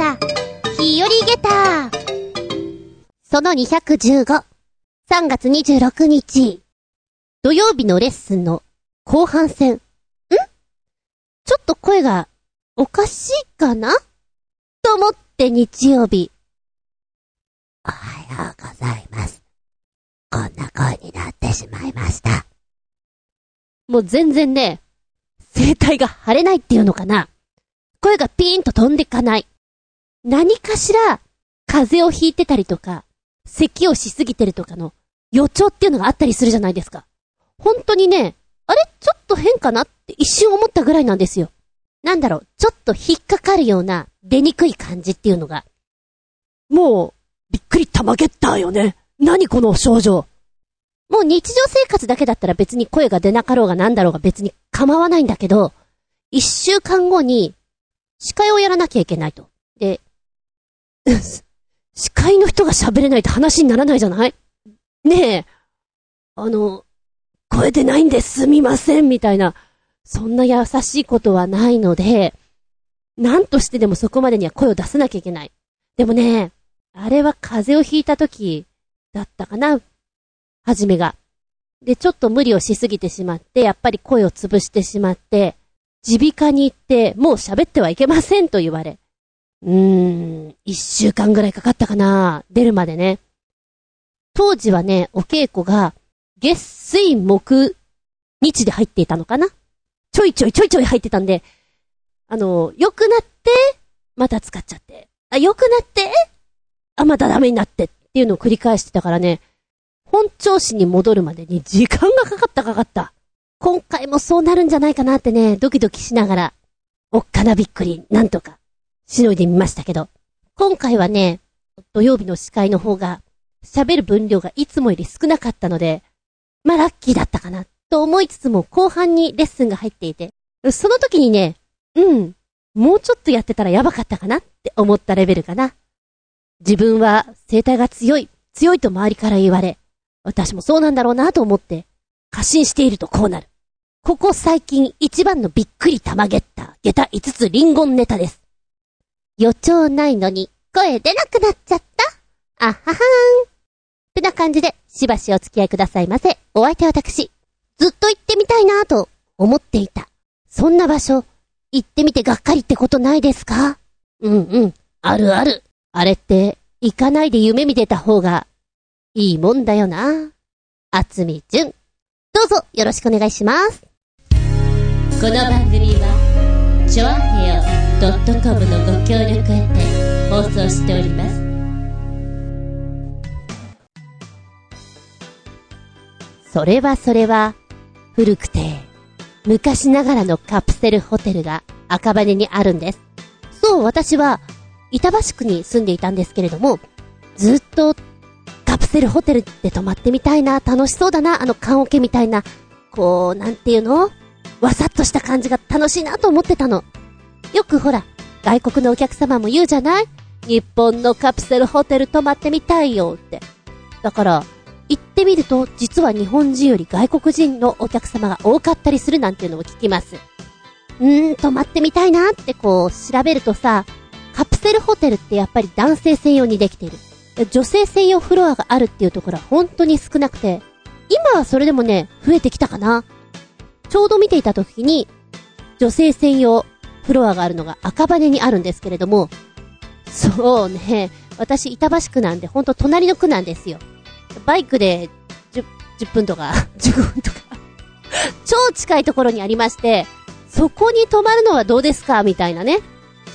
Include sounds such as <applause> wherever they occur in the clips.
だ。日和ゲタその215。3月26日。土曜日のレッスンの後半戦。ん？ちょっと声がおかしいかな？と思って日曜日。おはようございます。こんな声になってしまいました。もう全然ね、声帯が腫れないっていうのかな。声がピーンと飛んでいかない。何かしら、風邪をひいてたりとか、咳をしすぎてるとかの予兆っていうのがあったりするじゃないですか。本当にね、あれちょっと変かなって一瞬思ったぐらいなんですよ。なんだろう、ちょっと引っかかるような出にくい感じっていうのが。もう、びっくりたまげったよね。何この症状。もう日常生活だけだったら別に声が出なかろうがなんだろうが別に構わないんだけど、一週間後に司会をやらなきゃいけないと。<laughs> 司会の人が喋れないと話にならないじゃない？ねえ、あの、声出ないんですみませんみたいな、そんな優しいことはないので、何としてでもそこまでには声を出さなきゃいけない。でもね、あれは風邪をひいた時だったかなはじめが。で、ちょっと無理をしすぎてしまって、やっぱり声を潰してしまって、耳鼻科に行って、もう喋ってはいけませんと言われ。うーん、一週間ぐらいかかったかな出るまでね。当時はね、お稽古が、月水木日で入っていたのかなちょいちょいちょいちょい入ってたんで、あの、良くなって、また使っちゃって。あ、良くなって、あ、またダメになってっていうのを繰り返してたからね、本調子に戻るまでに時間がかかったかかった。今回もそうなるんじゃないかなってね、ドキドキしながら、おっかなびっくり、なんとか、しのいでみましたけど。今回はね、土曜日の司会の方が、喋る分量がいつもより少なかったので、まあラッキーだったかな、と思いつつも後半にレッスンが入っていて、その時にね、うん、もうちょっとやってたらやばかったかなって思ったレベルかな。自分は声帯が強い、強いと周りから言われ、私もそうなんだろうなと思って、過信しているとこうなる。ここ最近一番のびっくり玉ゲッター、下駄5つリンゴンネタです。予兆ないのに声出なくなっちゃった？あははーん。ってな感じで、しばしお付き合いくださいませ。お相手は私、ずっと行ってみたいなぁと思っていた。そんな場所、行ってみてがっかりってことないですか？うんうん、あるある。あれって、行かないで夢見てた方が、いいもんだよな。あつみじゅん。どうぞよろしくお願いします。この番組は、ちょあへよ .com のご協力へて放送しております。それはそれは、古くて、昔ながらのカプセルホテルが赤羽にあるんです。そう、私は、板橋区に住んでいたんですけれども、ずっと、カプセルホテルって泊まってみたいな、楽しそうだな、あの缶オケみたいな、こう、なんていうの？わさっとした感じが楽しいなと思ってたの。よくほら、外国のお客様も言うじゃない？日本のカプセルホテル泊まってみたいよって。だから、行ってみると、実は日本人より外国人のお客様が多かったりするなんていうのを聞きます。うーん、泊まってみたいなってこう、調べるとさ、カプセルホテルってやっぱり男性専用にできている。女性専用フロアがあるっていうところは本当に少なくて、今はそれでもね、増えてきたかな。ちょうど見ていた時に、女性専用フロアがあるのが赤羽にあるんですけれども、そうね、私板橋区なんでほんと隣の区なんですよ。バイクで10、10分とか、<laughs> 15分とか、超近いところにありまして、そこに泊まるのはどうですかみたいなね、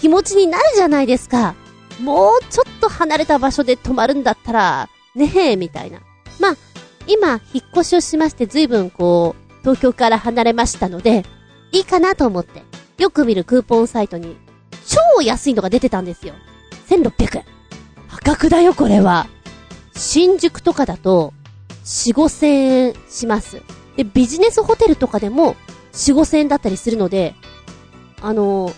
気持ちになるじゃないですか。もうちょっと離れた場所で泊まるんだったら、ねえ、みたいな。まあ、今、引っ越しをしまして随分こう、東京から離れましたので、いいかなと思って、よく見るクーポンサイトに、超安いのが出てたんですよ。1600円。破格だよ、これは。新宿とかだと、4、5千円します。で、ビジネスホテルとかでも、4、5千円だったりするので、あの、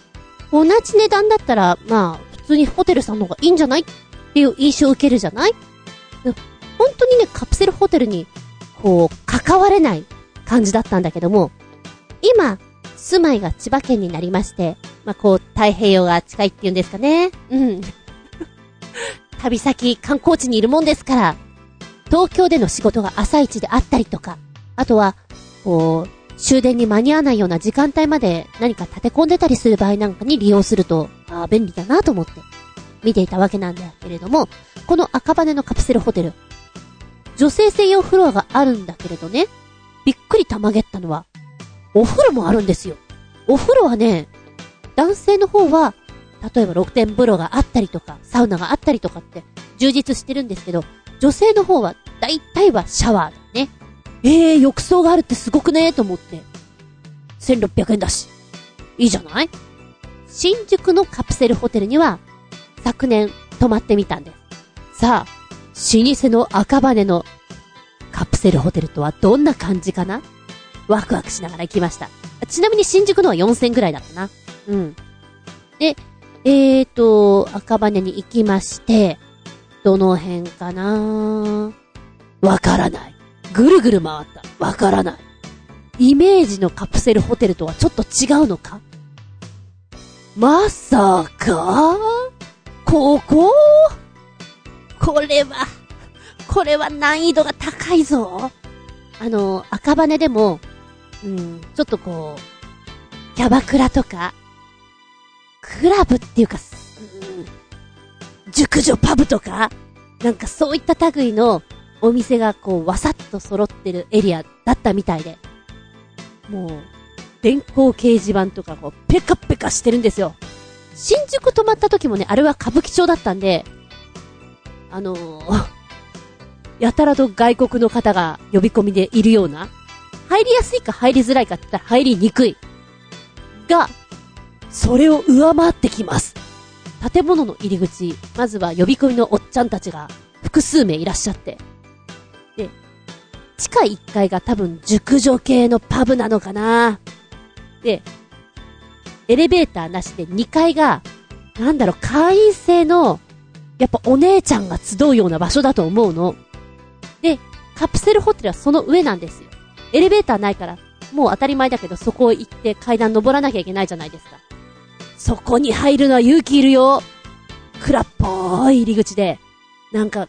同じ値段だったら、まあ、普通にホテルさんの方がいいんじゃないっていう印象を受けるじゃない？本当にね、カプセルホテルに、こう、関われない感じだったんだけども、今、住まいが千葉県になりまして、まあ、こう、太平洋が近いっていうんですかね。うん。<laughs> 旅先、観光地にいるもんですから、東京での仕事が朝一であったりとか、あとは、こう、終電に間に合わないような時間帯まで何か立て込んでたりする場合なんかに利用すると、ああ、便利だなと思って見ていたわけなんだけれども、この赤羽のカプセルホテル、女性専用フロアがあるんだけれどね、びっくりたまげったのは、お風呂もあるんですよ。お風呂はね、男性の方は、例えば露天風呂があったりとか、サウナがあったりとかって充実してるんですけど、女性の方は大体はシャワーだね。えー、浴槽があるってすごくねーと思って。1600円だし。いいじゃない？新宿のカプセルホテルには、昨年泊まってみたんです。さあ、老舗の赤羽のカプセルホテルとはどんな感じかな？ワクワクしながら行きました。ちなみに新宿のは4000ぐらいだったな。うん。で、えーと、赤羽に行きまして、どの辺かな？わからない。ぐるぐる回った。わからない。イメージのカプセルホテルとはちょっと違うのか？まさか？ここ？これは、これは難易度が高いぞ。あの、赤羽でも、うん、ちょっとこう、キャバクラとか、クラブっていうか、うん、熟女パブとか、なんかそういった類のお店がこう、わさっと揃ってるエリアだったみたいで、もう、電光掲示板とかこう、ペカペカしてるんですよ。新宿泊まった時もね、あれは歌舞伎町だったんで、あのー、やたらと外国の方が呼び込みでいるような、入りやすいか入りづらいかって言ったら入りにくい。が、それを上回ってきます。建物の入り口、まずは呼び込みのおっちゃんたちが複数名いらっしゃって。で、地下1階が多分熟女系のパブなのかなで、エレベーターなしで2階が、なんだろう、会員制の、やっぱお姉ちゃんが集うような場所だと思うの。で、カプセルホテルはその上なんですよ。エレベーターないから、もう当たり前だけどそこ行って階段登らなきゃいけないじゃないですか。そこに入るのは勇気いるよ。暗っぽい入り口で、なんか、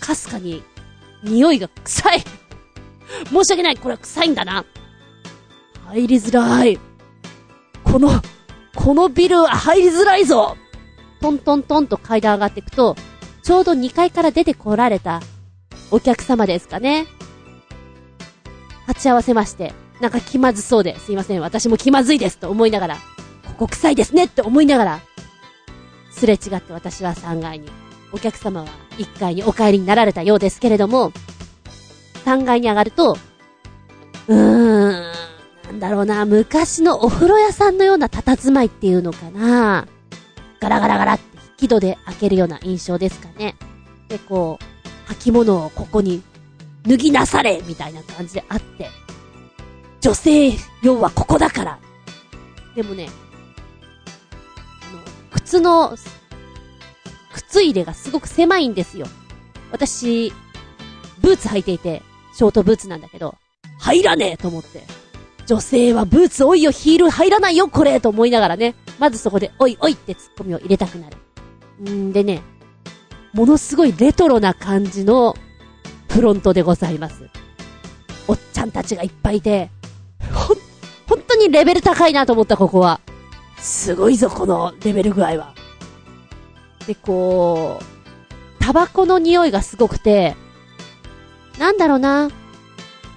かすかに、匂いが臭い。申し訳ない、これは臭いんだな。入りづらい。この、このビルは入りづらいぞトントントンと階段上がっていくと、ちょうど2階から出てこられたお客様ですかね。鉢合わせまして、なんか気まずそうで、すいません、私も気まずいですと思いながら、ここ臭いですねって思いながら、すれ違って私は3階に、お客様は1階にお帰りになられたようですけれども、3階に上がると、うーん、なんだろうな、昔のお風呂屋さんのような佇まいっていうのかな。ガラガラガラって引き戸で開けるような印象ですかね。で、こう、履物をここに脱ぎなされみたいな感じであって、女性用はここだから。でもね、あの、靴の、靴入れがすごく狭いんですよ。私、ブーツ履いていて、ショートブーツなんだけど、入らねえと思って。女性はブーツ多いよ、ヒール入らないよ、これと思いながらね。まずそこで、おいおいってツッコミを入れたくなる。んでね、ものすごいレトロな感じのフロントでございます。おっちゃんたちがいっぱいいて、ほん、本当にレベル高いなと思った、ここは。すごいぞ、このレベル具合は。で、こう、タバコの匂いがすごくて、なんだろうな、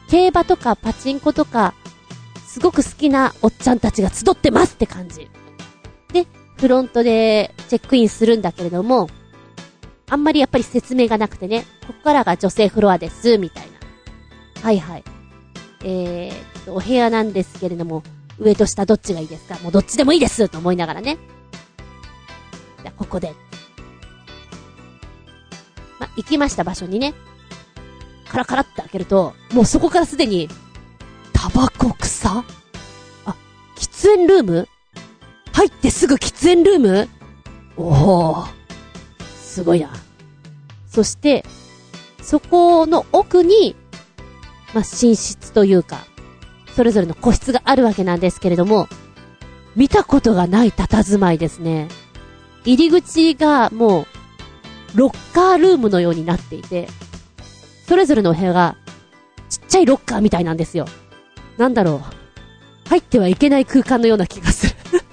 競馬とかパチンコとか、すごく好きなおっちゃんたちが集ってますって感じ。で、フロントでチェックインするんだけれども、あんまりやっぱり説明がなくてね、ここからが女性フロアです、みたいな。はいはい。えーっと、お部屋なんですけれども、上と下どっちがいいですか？もうどっちでもいいですと思いながらね。じゃあ、ここで。ま、行きました場所にね、カラカラって開けると、もうそこからすでに、タバコ草？あ、喫煙ルーム？入ってすぐ喫煙ルーム？おー。すごいな。そして、そこの奥に、まあ、寝室というか、それぞれの個室があるわけなんですけれども、見たことがない佇まいですね。入り口がもう、ロッカールームのようになっていて、それぞれのお部屋が、ちっちゃいロッカーみたいなんですよ。なんだろう。入ってはいけない空間のような気がする <laughs>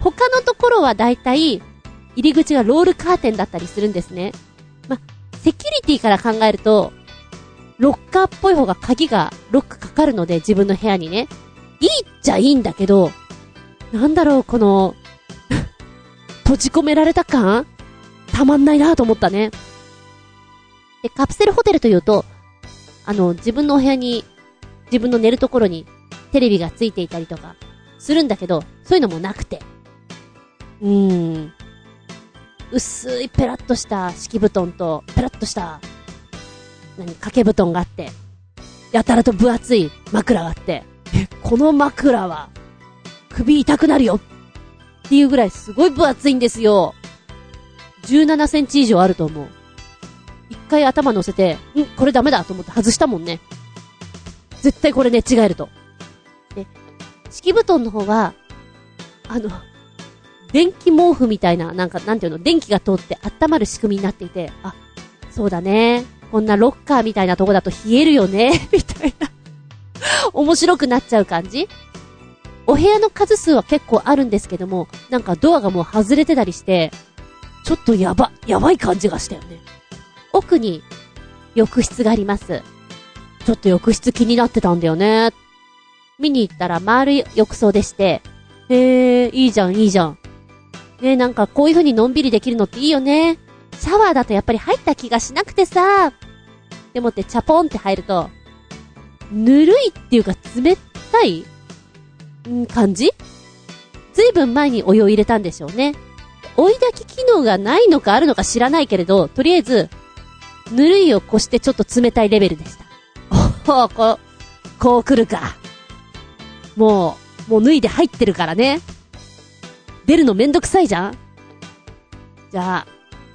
他のところはだいたい、入り口がロールカーテンだったりするんですね。ま、セキュリティから考えると、ロッカーっぽい方が鍵がロックかかるので自分の部屋にね。いいっちゃいいんだけど、なんだろう、この <laughs> 閉じ込められた感？たまんないなと思ったね。で、カプセルホテルというと、あの、自分のお部屋に、自分の寝るところにテレビがついていたりとか、するんだけど、そういうのもなくて。うーん。薄いペラッとした敷布団と、ペラッとした、何、掛け布団があって、やたらと分厚い枕があって、え、この枕は、首痛くなるよっていうぐらいすごい分厚いんですよ。17センチ以上あると思う。一回頭乗せて、んこれダメだと思って外したもんね。絶対これ寝違えると。で、敷布団の方が、あの、電気毛布みたいな、なんか、なんていうの、電気が通って温まる仕組みになっていて、あ、そうだね。こんなロッカーみたいなとこだと冷えるよね、<laughs> みたいな。面白くなっちゃう感じお部屋の数数は結構あるんですけども、なんかドアがもう外れてたりして、ちょっとやば、やばい感じがしたよね。奥に浴室があります。ちょっと浴室気になってたんだよね。見に行ったら丸い浴槽でして、へえ、いいじゃん、いいじゃん。ねなんかこういう風にのんびりできるのっていいよね。シャワーだとやっぱり入った気がしなくてさ。でもってチャポンって入ると、ぬるいっていうか冷たいん感じ？ずいぶん前にお湯を入れたんでしょうね。追い炊き機能がないのかあるのか知らないけれど、とりあえず、ぬるいを越してちょっと冷たいレベルでした。おお、こう、こう来るか。もう、もう脱いで入ってるからね。出るのめんどくさいじゃん？じゃあ、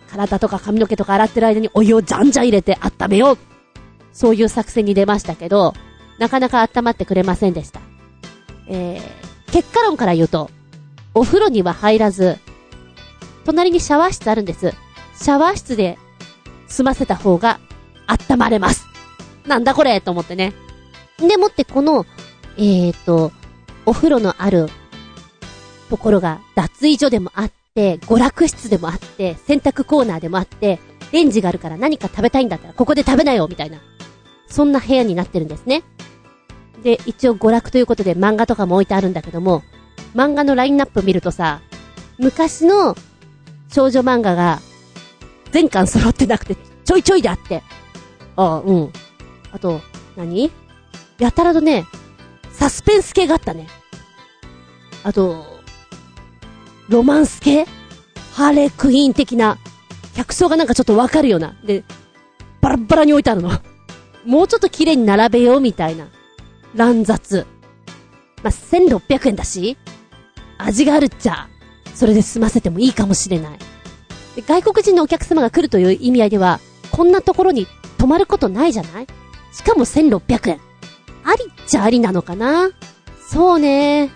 体とか髪の毛とか洗ってる間にお湯をじゃんじゃん入れて温めよう。そういう作戦に出ましたけど、なかなか温まってくれませんでした。えー、結果論から言うと、お風呂には入らず、隣にシャワー室あるんです。シャワー室で済ませた方が温まれます。なんだこれと思ってね。でもってこの、えーと、お風呂のあるところが脱衣所でもあって、娯楽室でもあって、洗濯コーナーでもあって、レンジがあるから何か食べたいんだったらここで食べなよみたいな。そんな部屋になってるんですね。で、一応娯楽ということで漫画とかも置いてあるんだけども、漫画のラインナップ見るとさ、昔の少女漫画が全巻揃ってなくてちょいちょいであって。ああ、うん。あと、何？やたらとね、サスペンス系があったね。あと、ロマンス系？ハーレークイーン的な、客層がなんかちょっとわかるような。で、バラバラに置いてあるの。<laughs> もうちょっと綺麗に並べようみたいな。乱雑。まあ、1600円だし、味があるっちゃ、それで済ませてもいいかもしれない。で外国人のお客様が来るという意味合いでは、こんなところに泊まることないじゃない？しかも1600円。ありっちゃありなのかな？そうね。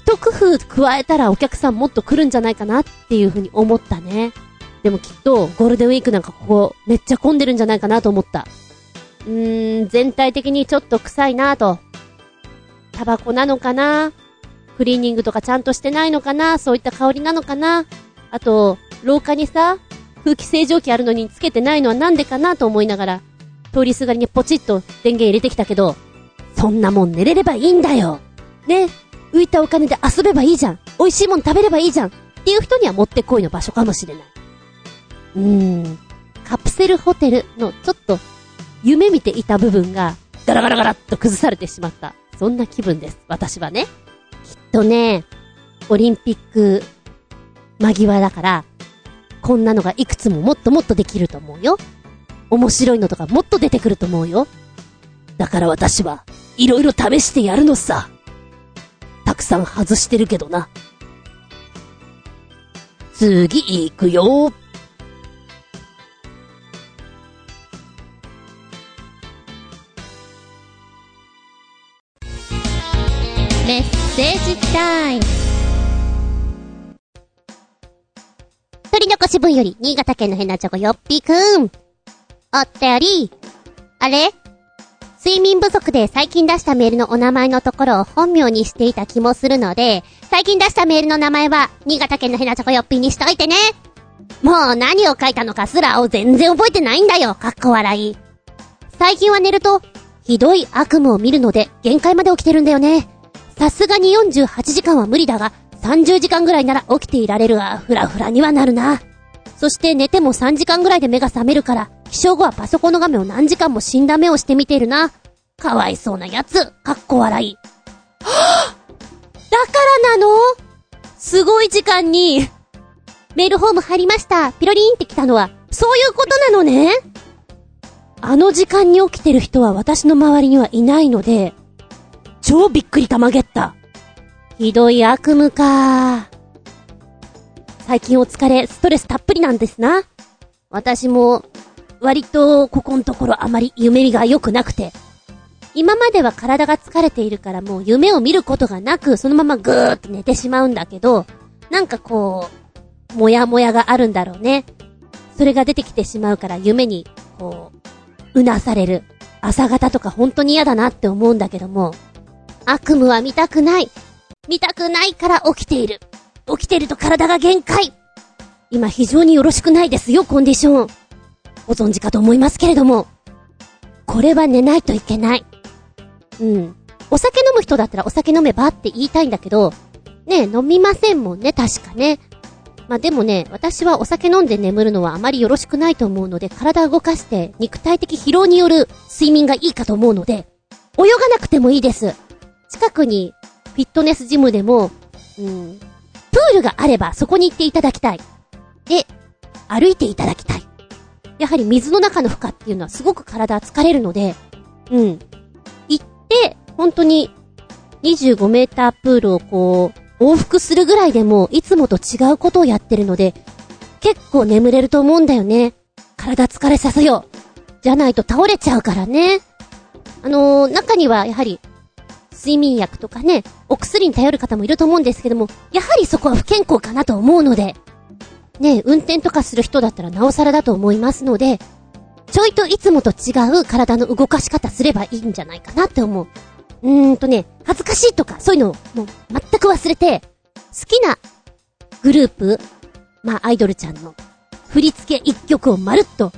一工夫加えたらお客さんもっと来るんじゃないかなっていうふうに思ったね。でもきっとゴールデンウィークなんかここめっちゃ混んでるんじゃないかなと思った。うーん、全体的にちょっと臭いなと。タバコなのかな？クリーニングとかちゃんとしてないのかな？そういった香りなのかな？あと、廊下にさ、空気清浄機あるのにつけてないのはなんでかなと思いながら、通りすがりにポチッと電源入れてきたけど、そんなもん寝れればいいんだよ。ね、浮いたお金で遊べばいいじゃん。美味しいもん食べればいいじゃん。っていう人にはもってこいの場所かもしれない。うーん。カプセルホテルのちょっと夢見ていた部分がガラガラガラっと崩されてしまった。そんな気分です。私はね。きっとね、オリンピック間際だから、こんなのがいくつももっともっとできると思うよ。面白いのとかもっと出てくると思うよ。だから私は、いろいろ試してやるのさ。たくさん外してるけどな。次行くよ。メッセージタイム取り残し分より、新潟県のヘナチョコよっぴーくん。おっており。あれ？睡眠不足で最近出したメールのお名前のところを本名にしていた気もするので、最近出したメールの名前は、新潟県のヘナチョコよっぴーにしといてね。もう何を書いたのかすらを全然覚えてないんだよ。かっこ笑い。最近は寝ると、ひどい悪夢を見るので、限界まで起きてるんだよね。さすがに48時間は無理だが、30時間ぐらいなら起きていられるわ。ふらふらにはなるな。そして寝ても3時間ぐらいで目が覚めるから、起床後はパソコンの画面を何時間も死んだ目をして見ているな。かわいそうなやつ。かっこ笑い。はぁだからなの？すごい時間に、メールホーム入りました。ピロリンって来たのは、そういうことなのねあの時間に起きてる人は私の周りにはいないので、超びっくりたまげった。ひどい悪夢か。最近お疲れ、ストレスたっぷりなんですな。私も、割と、ここのところあまり夢見が良くなくて。今までは体が疲れているからもう夢を見ることがなく、そのままぐーっと寝てしまうんだけど、なんかこう、もやもやがあるんだろうね。それが出てきてしまうから夢に、こう、うなされる。朝方とか本当に嫌だなって思うんだけども、悪夢は見たくない。見たくないから起きている。起きてると体が限界。今非常によろしくないですよ、コンディション。ご存知かと思いますけれども。これは寝ないといけない。うん。お酒飲む人だったらお酒飲めばって言いたいんだけど、ね、飲みませんもんね、確かね。まあ、でもね、私はお酒飲んで眠るのはあまりよろしくないと思うので、体を動かして肉体的疲労による睡眠がいいかと思うので、泳がなくてもいいです。近くにフィットネスジムでも、うん、プールがあればそこに行っていただきたい。で、歩いていただきたい。やはり水の中の負荷っていうのはすごく体疲れるので、うん。行って、本当に25メータープールをこう、往復するぐらいでも、いつもと違うことをやってるので、結構眠れると思うんだよね。体疲れさせよう。じゃないと倒れちゃうからね。あのー、中にはやはり、睡眠薬とかね、お薬に頼る方もいると思うんですけども、やはりそこは不健康かなと思うので、ね、運転とかする人だったらなおさらだと思いますので、ちょいといつもと違う体の動かし方すればいいんじゃないかなって思う。うーんとね、恥ずかしいとか、そういうのをもう全く忘れて、好きなグループ、まあアイドルちゃんの振り付け一曲をまるっと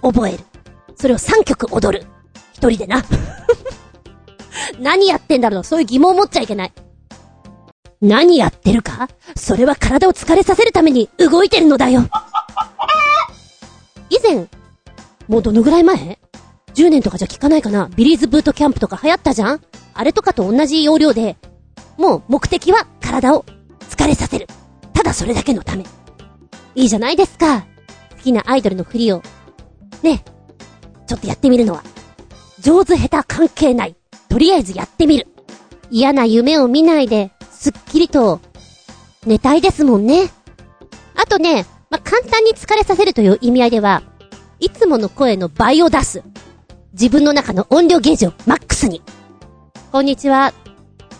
覚える。それを3曲踊る。一人でな。<laughs> 何やってんだろうそういう疑問を持っちゃいけない。何やってるか？それは体を疲れさせるために動いてるのだよ。以前、もうどのぐらい前 ?10 年とかじゃ聞かないかなビリーズブートキャンプとか流行ったじゃん？あれとかと同じ要領で、もう目的は体を疲れさせる。ただそれだけのため。いいじゃないですか。好きなアイドルの振りを。ね。ちょっとやってみるのは。上手下手関係ない。とりあえずやってみる。嫌な夢を見ないで、すっきりと、寝たいですもんね。あとね、まあ、簡単に疲れさせるという意味合いでは、いつもの声の倍を出す。自分の中の音量ゲージをマックスに。こんにちは。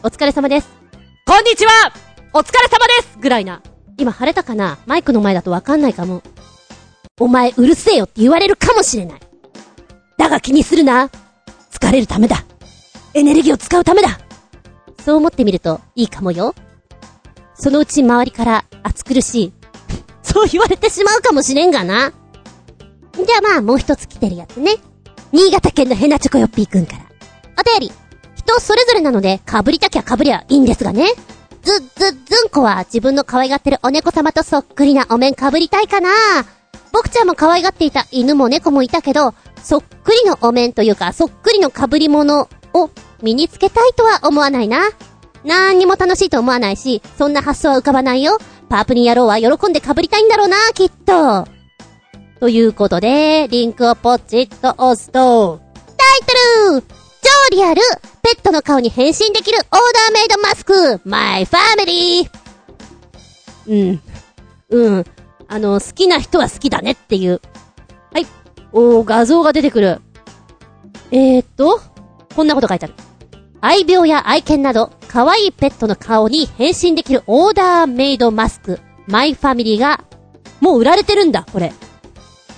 お疲れ様です。こんにちはお疲れ様ですぐらいな。今晴れたかな？マイクの前だとわかんないかも。お前うるせえよって言われるかもしれない。だが気にするな。疲れるためだ。エネルギーを使うためだ。そう思ってみるといいかもよ。そのうち周りから暑苦しい。<laughs> そう言われてしまうかもしれんがな。じゃあまあもう一つ来てるやつね。新潟県のヘナチョコヨッピーくんから。お便り。人それぞれなので、被りたきゃ被りゃいいんですがね。ず、ず、ずんこは自分の可愛がってるお猫様とそっくりなお面被りたいかな僕ちゃんも可愛がっていた犬も猫もいたけど、そっくりのお面というか、そっくりの被り物を身につけたいとは思わないな。なんにも楽しいと思わないし、そんな発想は浮かばないよ。パープリン野郎は喜んで被りたいんだろうな、きっと。ということで、リンクをポチッと押すと、タイトル超リアルペットの顔に変身できるオーダーメイドマスクマイファミリーうん。うん。あの、好きな人は好きだねっていう。はい。おー、画像が出てくる。えーっと、こんなこと書いてある。愛病や愛犬など、可愛いペットの顔に変身できるオーダーメイドマスク、マイファミリーが、もう売られてるんだ、これ。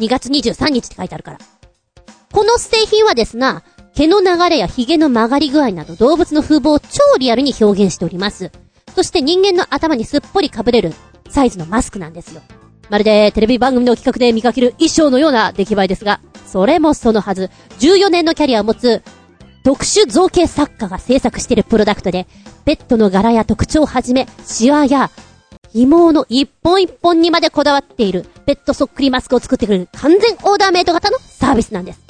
2月23日って書いてあるから。この製品はですな、毛の流れや髭の曲がり具合など動物の風貌を超リアルに表現しております。そして人間の頭にすっぽり被れるサイズのマスクなんですよ。まるでテレビ番組の企画で見かける衣装のような出来栄えですが、それもそのはず、14年のキャリアを持つ特殊造形作家が制作しているプロダクトで、ペットの柄や特徴をはじめ、シワや紐の一本一本にまでこだわっているペットそっくりマスクを作ってくれる完全オーダーメイド型のサービスなんです。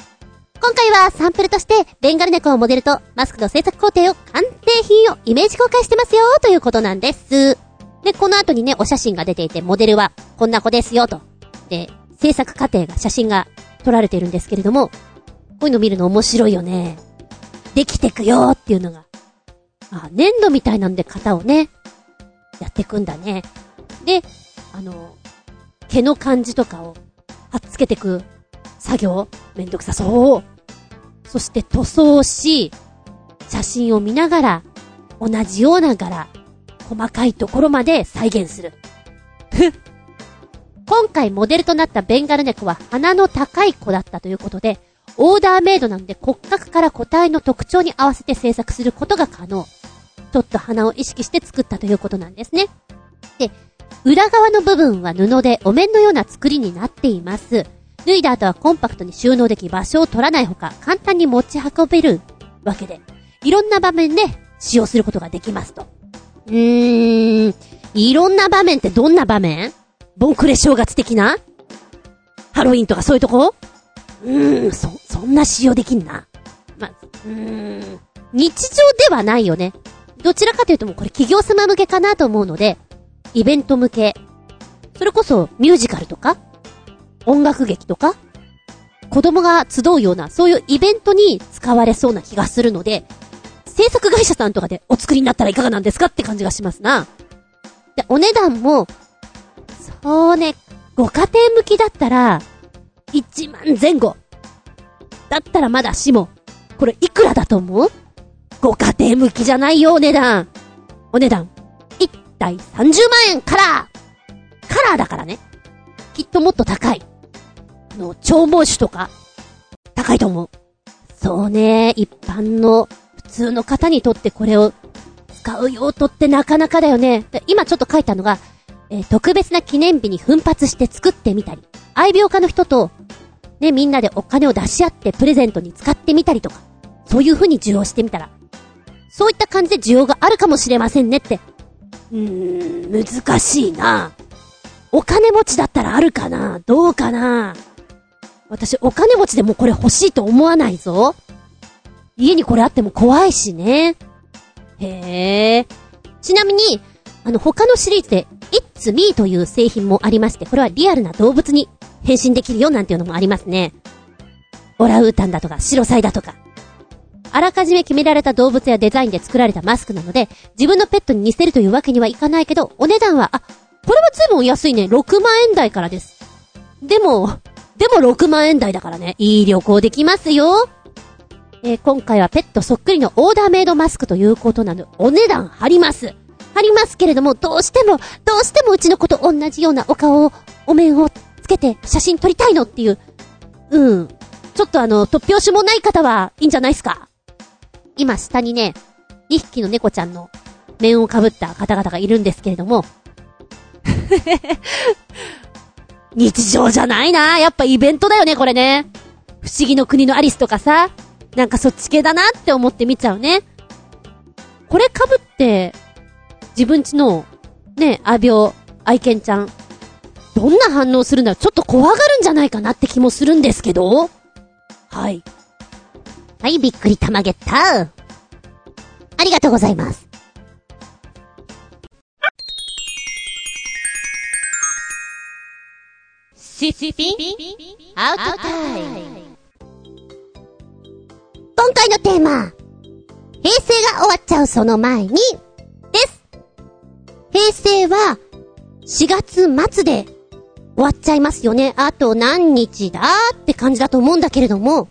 今回はサンプルとして、ベンガル猫をモデルとマスクの制作工程を鑑定品をイメージ公開してますよということなんです。で、この後にね、お写真が出ていて、モデルはこんな子ですよと。で、制作過程が写真が撮られているんですけれども、こういうの見るの面白いよね。できてくよっていうのが。あ、粘土みたいなんで型をね、やってくんだね。で、あの、毛の感じとかを、はっつけてく作業、めんどくさそう。そして塗装し、写真を見ながら、同じような柄、細かいところまで再現する。ふっ。今回モデルとなったベンガル猫は鼻の高い子だったということで、オーダーメイドなので骨格から個体の特徴に合わせて制作することが可能。ちょっと鼻を意識して作ったということなんですね。で、裏側の部分は布でお面のような作りになっています。脱いだ後はコンパクトに収納でき場所を取らないほか簡単に持ち運べるわけで、いろんな場面で使用することができますと。うーん、いろんな場面ってどんな場面？ボンクレ正月的な？ハロウィンとかそういうとこ？うーん、そ、そんな使用できんな。ま、うーん、日常ではないよね。どちらかというともうこれ企業様向けかなと思うので、イベント向け。それこそミュージカルとか音楽劇とか子供が集うような、そういうイベントに使われそうな気がするので、制作会社さんとかでお作りになったらいかがなんですかって感じがしますな。で、お値段も、そうね、ご家庭向きだったら、1万前後。だったらまだしも、これいくらだと思う？ご家庭向きじゃないよ、お値段。お値段。1体30万円カラーカラーだからね。きっともっと高い。あの、長毛種とか、高いと思う。そうね、一般の、普通の方にとってこれを使う用途ってなかなかだよね。今ちょっと書いたのが、えー特別な記念日に奮発して作ってみたり、愛病家の人と、ね、みんなでお金を出し合ってプレゼントに使ってみたりとか、そういう風に需要してみたら、そういった感じで需要があるかもしれませんねって。うーん、難しいな。お金持ちだったらあるかな？どうかな？私、お金持ちでもこれ欲しいと思わないぞ。家にこれあっても怖いしね。へえ。ちなみに、あの、他のシリーズで、It's Me という製品もありまして、これはリアルな動物に変身できるよなんていうのもありますね。オラウータンだとか、シロサイだとか。あらかじめ決められた動物やデザインで作られたマスクなので、自分のペットに似せるというわけにはいかないけど、お値段は、あ、これは随分安いね。6万円台からです。でも、でも6万円台だからね。いい旅行できますよ。えー今回はペットそっくりのオーダーメイドマスクということなので、お値段張ります。張りますけれども、どうしても、どうしてもうちの子と同じようなお顔を、お面をつけて写真撮りたいのっていう。うん。ちょっとあの、突拍子もない方はいいんじゃないですか？今下にね、2匹の猫ちゃんの面をかぶった方々がいるんですけれども、<laughs> 日常じゃないな。やっぱイベントだよね、これね。不思議の国のアリスとかさ、なんかそっち系だなって思って見ちゃうね。これ被って、自分ちの、ね、アビョ、愛犬ちゃん、どんな反応するんだろうちょっと怖がるんじゃないかなって気もするんですけど。はい。はい、びっくりたまげった。ありがとうございます。シスピンアウトタイム今回のテーマ、平成が終わっちゃうその前に。平成は、4月末で終わっちゃいますよね。あと何日だって感じだと思うんだけれども、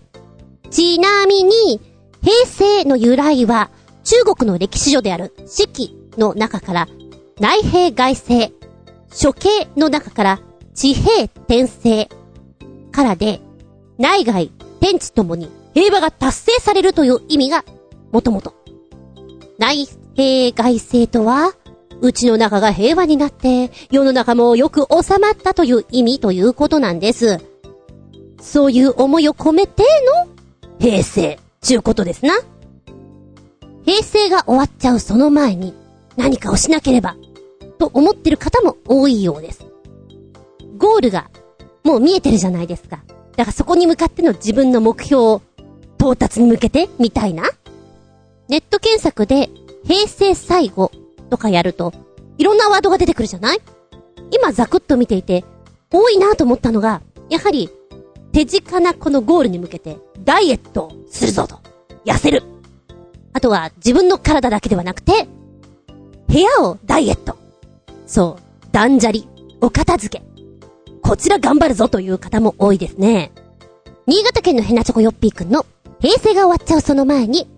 ちなみに、平成の由来は、中国の歴史書である四季の中から内平外政、処刑の中から地平転生からで、内外天地ともに平和が達成されるという意味がもともと。内平外政とは、うちの中が平和になって、世の中もよく収まったという意味ということなんです。そういう思いを込めての平成、ちゅうことですな。平成が終わっちゃうその前に何かをしなければ、と思ってる方も多いようです。ゴールがもう見えてるじゃないですか。だからそこに向かっての自分の目標を到達に向けて、みたいな。ネット検索で平成最後とかやると、いろんなワードが出てくるじゃない？今ザクッと見ていて、多いなと思ったのが、やはり、手近なこのゴールに向けて、ダイエットするぞと。痩せる。あとは、自分の体だけではなくて、部屋をダイエット。そう、断捨離、お片付け。こちら頑張るぞという方も多いですね。新潟県のヘナチョコヨッピーくんの、平成が終わっちゃうその前に、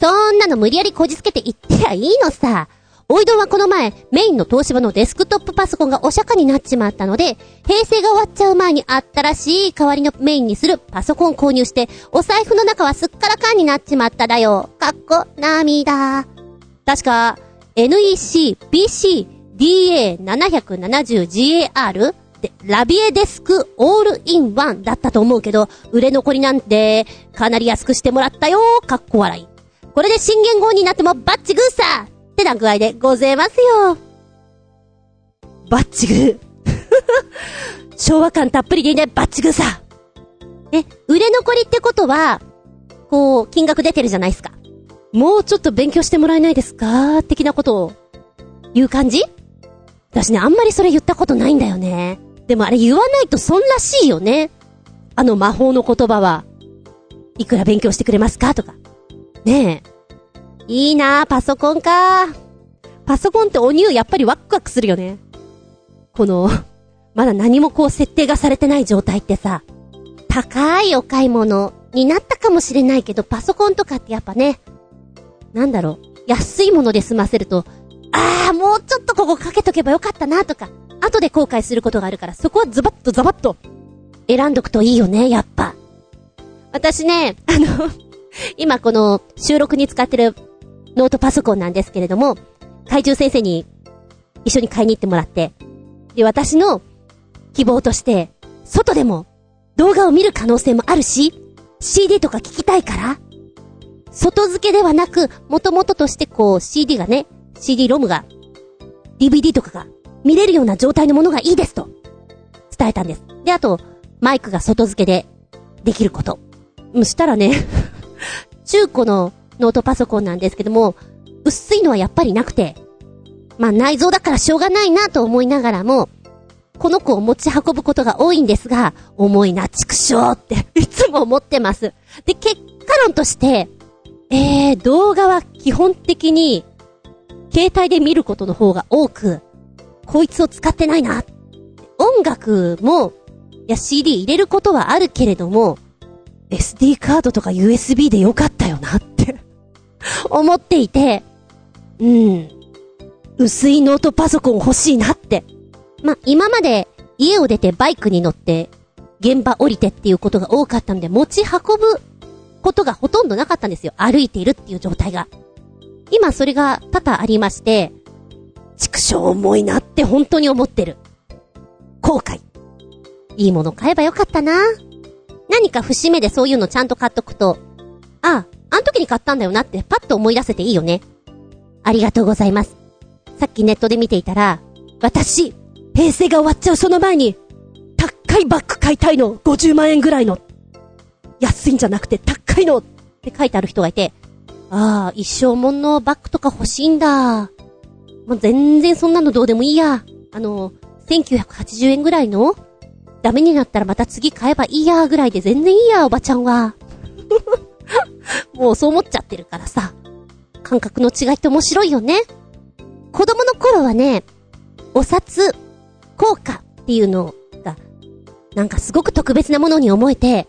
そんなの無理やりこじつけて言ってりゃいいのさ。おいどんはこの前、メインの東芝のデスクトップパソコンがお釈迦になっちまったので、平成が終わっちゃう前に新しい代わりのメインにするパソコン購入して、お財布の中はすっからかんになっちまっただよ。かっこ、涙。確か、NEC PC DA770GAR で、 LAVIE Desk All-in-one だったと思うけど、売れ残りなんて、かなり安くしてもらったよ。かっこ笑い。これで新元号になってもバッチグーさってな具合でございますよ。バッチグー。<laughs> 昭和感たっぷりでいいね、バッチグーさ。え、売れ残りってことは、こう、金額出てるじゃないですか。もうちょっと勉強してもらえないですか？的なことを、言う感じ？私ね、あんまりそれ言ったことないんだよね。でもあれ言わないと損らしいよね。あの魔法の言葉は、いくら勉強してくれますか？とか。ねえ。いいなパソコンかパソコンってお乳やっぱりワクワクするよね。この、まだ何もこう設定がされてない状態ってさ、高いお買い物になったかもしれないけど、パソコンとかってやっぱね、なんだろう、安いもので済ませると、ああ、もうちょっとここかけとけばよかったなとか、後で後悔することがあるから、そこはズバッとザバッと選んどくといいよね、やっぱ。私ね、あの今この収録に使ってるノートパソコンなんですけれども、怪獣先生に一緒に買いに行ってもらって、で、私の希望として、外でも動画を見る可能性もあるし、CD とか聞きたいから、外付けではなく、元々としてこう CD がね、CD ロムが、DVD とかが見れるような状態のものがいいですと、伝えたんです。で、あと、マイクが外付けでできること。そしたらね <laughs> 中古のノートパソコンなんですけども、薄いのはやっぱりなくて、まあ内臓だからしょうがないなと思いながらも、この子を持ち運ぶことが多いんですが、重いな、畜生って <laughs> いつも思ってます。で、結果論として、えー、動画は基本的に、携帯で見ることの方が多く、こいつを使ってないな。音楽も、いや CD 入れることはあるけれども、SD カードとか USB でよかったよな思っていて、うん。薄いノートパソコン欲しいなって。ま、今まで家を出てバイクに乗って現場降りてっていうことが多かったんで持ち運ぶことがほとんどなかったんですよ。歩いているっていう状態が。今それが多々ありまして、畜生重いなって本当に思ってる。後悔。いいもの買えばよかったな。何か節目でそういうのちゃんと買っとくと、ああ、あの時に買ったんだよなってパッと思い出せていいよね。ありがとうございます。さっきネットで見ていたら、私、平成が終わっちゃうその前に、高いバッグ買いたいの、50万円ぐらいの。安いんじゃなくて高いのって書いてある人がいて、ああ、一生もんのバッグとか欲しいんだ。もう全然そんなのどうでもいいや。あの、1980円ぐらいのダメになったらまた次買えばいいやぐらいで全然いいや、おばちゃんは。もうそう思っちゃってるからさ。感覚の違いって面白いよね。子供の頃はね、お札、効果っていうのが、なんかすごく特別なものに思えて、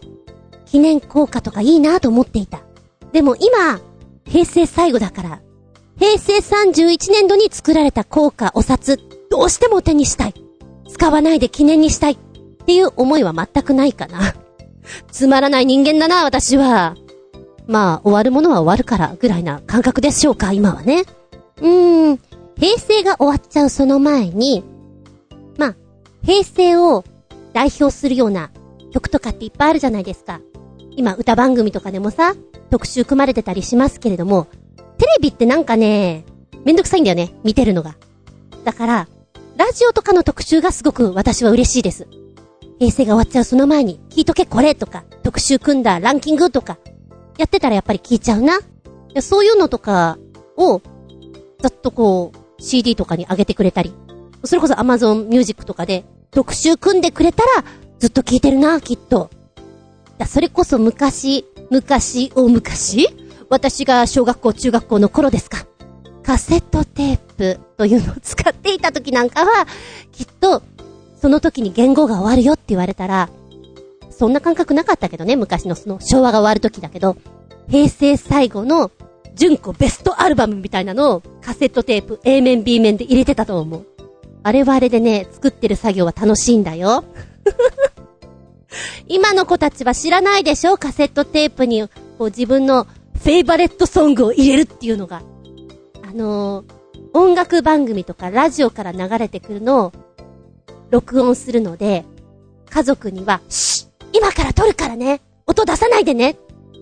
記念効果とかいいなと思っていた。でも今、平成最後だから、平成31年度に作られた硬貨お札、どうしても手にしたい。使わないで記念にしたい。っていう思いは全くないかな。つまらない人間だな、私は。まあ、終わるものは終わるから、ぐらいな感覚でしょうか、今はね。うーん、平成が終わっちゃうその前に、まあ、平成を代表するような曲とかっていっぱいあるじゃないですか。今、歌番組とかでもさ、特集組まれてたりしますけれども、テレビってなんかね、めんどくさいんだよね、見てるのが。だから、ラジオとかの特集がすごく私は嬉しいです。平成が終わっちゃうその前に、聞いとけこれとか、特集組んだランキングとか、やってたらやっぱり聞いちゃうな。でそういうのとかを、ざっとこう、CD とかに上げてくれたり、それこそ Amazon Music とかで特集組んでくれたら、ずっと聞いてるな、きっと。それこそ昔、昔、大昔？私が小学校、中学校の頃ですか。カセットテープというのを使っていた時なんかは、きっと、その時に言語が終わるよって言われたら、そんな感覚なかったけどね、昔のその昭和が終わる時だけど、平成最後の純子ベストアルバムみたいなのをカセットテープ A 面 B 面で入れてたと思う。あれはあれでね、作ってる作業は楽しいんだよ。<laughs> 今の子たちは知らないでしょカセットテープに、こう自分のフェイバレットソングを入れるっていうのが。あのー、音楽番組とかラジオから流れてくるのを、録音するので、家族には、シ今から撮るからね音出さないでね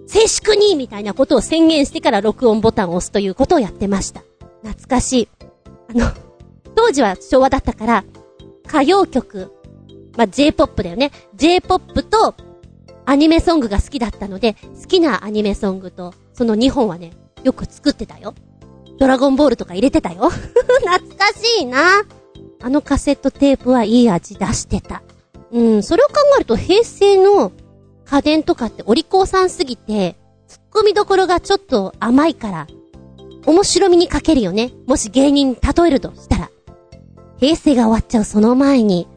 静粛にみたいなことを宣言してから録音ボタンを押すということをやってました。懐かしい。あの、当時は昭和だったから、歌謡曲、まあ、J-POP だよね。J-POP とアニメソングが好きだったので、好きなアニメソングと、その2本はね、よく作ってたよ。ドラゴンボールとか入れてたよ。<laughs> 懐かしいな。あのカセットテープはいい味出してた。うん、それを考えると平成の家電とかってお利口さんすぎて、突っ込みどころがちょっと甘いから、面白みに欠けるよね。もし芸人に例えるとしたら。平成が終わっちゃうその前に、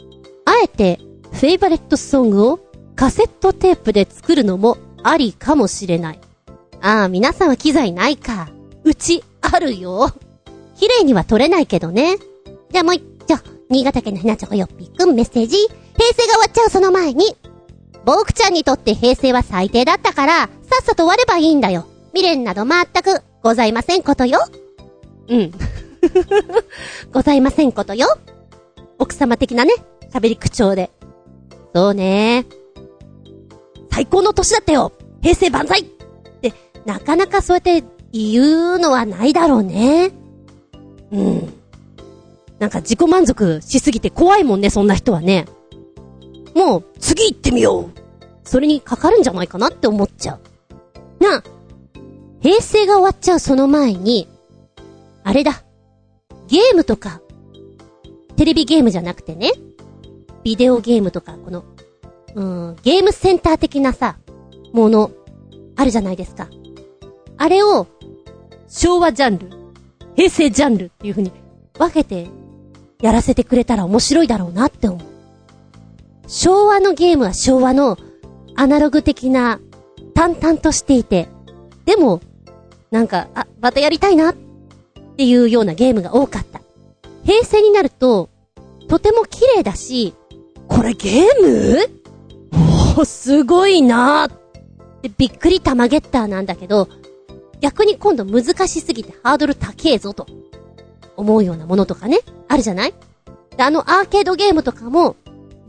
あえて、フェイバレットソングをカセットテープで作るのもありかもしれない。ああ、皆さんは機材ないか。うち、あるよ。綺麗には撮れないけどね。じゃあもう一丁、新潟県のひなちょこよっぴくんメッセージ。平成が終わっちゃうその前に、僕ちゃんにとって平成は最低だったから、さっさと終わればいいんだよ。未練など全くございませんことよ。うん。<laughs> ございませんことよ。奥様的なね、喋り口調で。そうね。最高の年だったよ平成万歳って、なかなかそうやって言うのはないだろうね。うん。なんか自己満足しすぎて怖いもんね、そんな人はね。もう、次行ってみようそれにかかるんじゃないかなって思っちゃう。なあ、平成が終わっちゃうその前に、あれだ。ゲームとか、テレビゲームじゃなくてね、ビデオゲームとか、この、うーん、ゲームセンター的なさ、もの、あるじゃないですか。あれを、昭和ジャンル、平成ジャンルっていう風に分けてやらせてくれたら面白いだろうなって思う。昭和のゲームは昭和のアナログ的な淡々としていて、でも、なんか、あ、またやりたいなっていうようなゲームが多かった。平成になると、とても綺麗だし、これゲーム？おー、すごいなーってびっくり玉ゲッターなんだけど、逆に今度難しすぎてハードル高えぞと思うようなものとかね、あるじゃない、あのアーケードゲームとかも、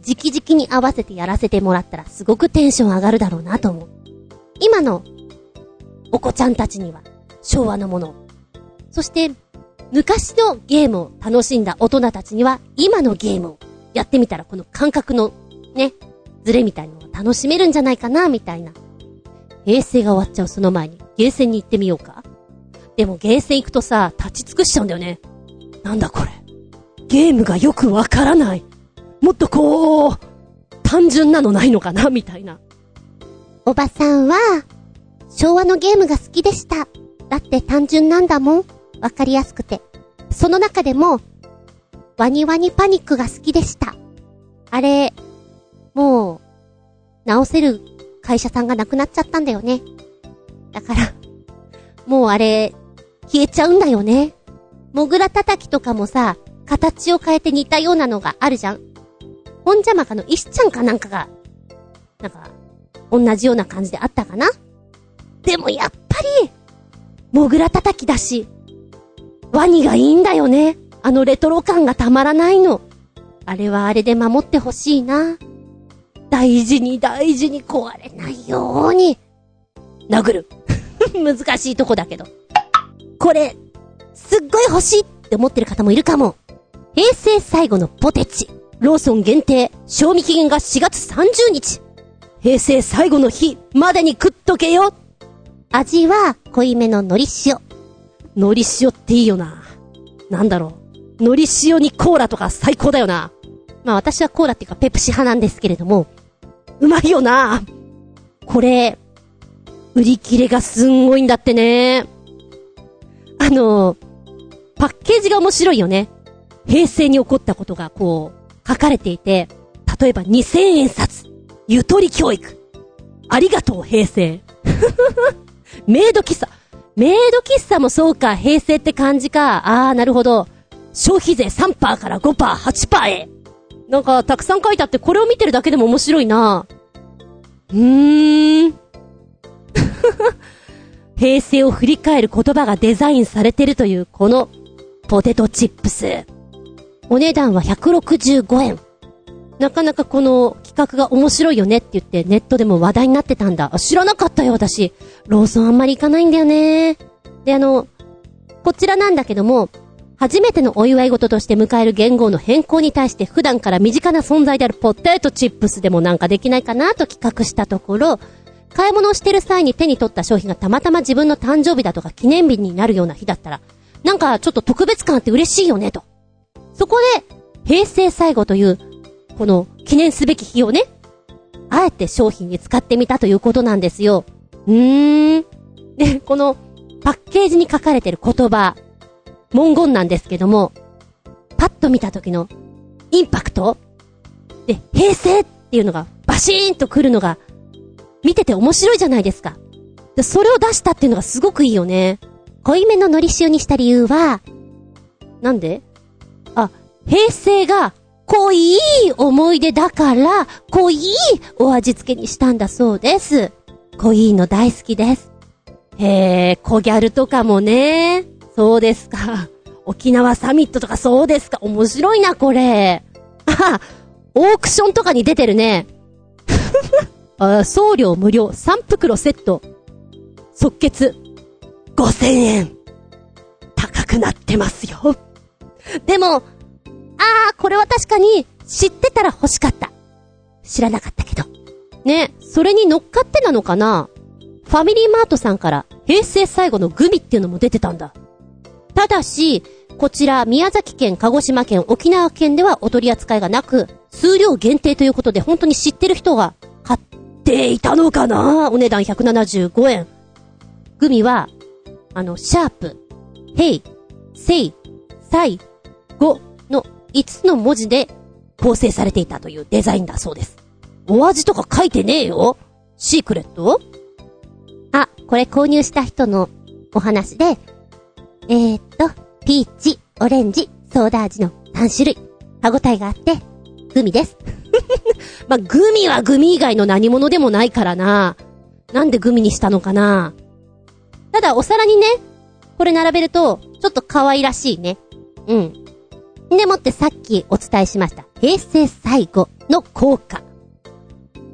直々に合わせてやらせてもらったらすごくテンション上がるだろうなと思う。今のお子ちゃんたちには昭和のもの。そして、昔のゲームを楽しんだ大人たちには今のゲームをやってみたらこの感覚のね、ズレみたいなのを楽しめるんじゃないかな、みたいな。平成が終わっちゃうその前にゲーセンに行ってみようか。でもゲーセン行くとさ、立ち尽くしちゃうんだよね。なんだこれ。ゲームがよくわからない。もっとこう、単純なのないのかなみたいな。おばさんは、昭和のゲームが好きでした。だって単純なんだもん。わかりやすくて。その中でも、ワニワニパニックが好きでした。あれ、もう、直せる会社さんがなくなっちゃったんだよね。だから、もうあれ、消えちゃうんだよね。モグラ叩きとかもさ、形を変えて似たようなのがあるじゃん。本邪魔かの石ちゃんかなんかが、なんか、同じような感じであったかな？でもやっぱり、モグラ叩きだし、ワニがいいんだよね。あのレトロ感がたまらないの。あれはあれで守ってほしいな。大事に大事に壊れないように。殴る。<laughs> 難しいとこだけど。これ、すっごい欲しいって思ってる方もいるかも。平成最後のポテチ。ローソン限定、賞味期限が4月30日。平成最後の日までに食っとけよ。味は濃いめの海苔塩。海苔塩っていいよな。なんだろう。海苔塩にコーラとか最高だよな。まあ私はコーラっていうかペプシ派なんですけれども、うまいよな。これ、売り切れがすんごいんだってね。あの、パッケージが面白いよね。平成に起こったことがこう、書かれていて、例えば2000円札、ゆとり教育、ありがとう平成。<laughs> メイド喫茶。メイド喫茶もそうか、平成って感じか。あー、なるほど。消費税3%から5%、8%へ。なんか、たくさん書いてあって、これを見てるだけでも面白いな。うーん。<laughs> 平成を振り返る言葉がデザインされてるという、この、ポテトチップス。お値段は165円。なかなかこの企画が面白いよねって言ってネットでも話題になってたんだ。知らなかったよ、私。ローソンあんまり行かないんだよね。で、あの、こちらなんだけども、初めてのお祝い事として迎える言語の変更に対して普段から身近な存在であるポテトチップスでもなんかできないかなと企画したところ、買い物をしてる際に手に取った商品がたまたま自分の誕生日だとか記念日になるような日だったら、なんかちょっと特別感あって嬉しいよねと。そこで、平成最後というこの記念すべき日をね、あえて商品に使ってみたということなんですよ。うーん。で、このパッケージに書かれてる言葉、文言なんですけども、パッと見た時のインパクトで、平成っていうのがバシーンと来るのが、見てて面白いじゃないですか。で、それを出したっていうのがすごくいいよね。濃いめの海苔塩にした理由は、なんで？あ、平成が濃い思い出だから、濃いお味付けにしたんだそうです。濃いの大好きです。へえ、小ギャルとかもね。そうですか。沖縄サミットとかそうですか。面白いな、これ。あ、オークションとかに出てるね。<laughs> あ送料無料3袋セット。即決。5000円。高くなってますよ。でも、あー、これは確かに知ってたら欲しかった。知らなかったけど。ね、それに乗っかってなのかなファミリーマートさんから平成最後のグミっていうのも出てたんだ。ただし、こちら宮崎県、鹿児島県、沖縄県ではお取り扱いがなく、数量限定ということで本当に知ってる人が買っていたのかなお値段175円。グミは、あの、シャープ、ヘイ、セイ、サイ、ゴの5つの文字で構成されていたというデザインだそうです。お味とか書いてねえよシークレット？あ、これ購入した人のお話で、えー、っと、ピーチ、オレンジ、ソーダ味の3種類。歯応えがあって、グミです。<laughs> まあ、グミはグミ以外の何物でもないからな。なんでグミにしたのかな。ただ、お皿にね、これ並べると、ちょっと可愛らしいね。うん。でもってさっきお伝えしました。平成最後の効果。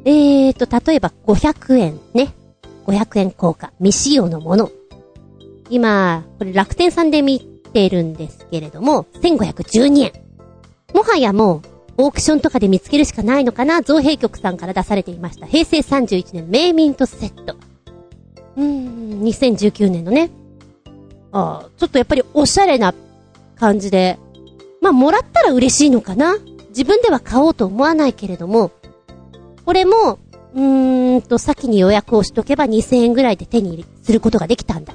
えーと、例えば500円ね。500円効果。未使用のもの。今、これ楽天さんで見てるんですけれども、1512円。もはやもう、オークションとかで見つけるしかないのかな造幣局さんから出されていました。平成31年名ミントセット。うーん、2019年のね。ああ、ちょっとやっぱりおしゃれな感じで、まあ、もらったら嬉しいのかな？自分では買おうと思わないけれども、これも、うーんと、先に予約をしとけば2000円ぐらいで手にすることができたんだ。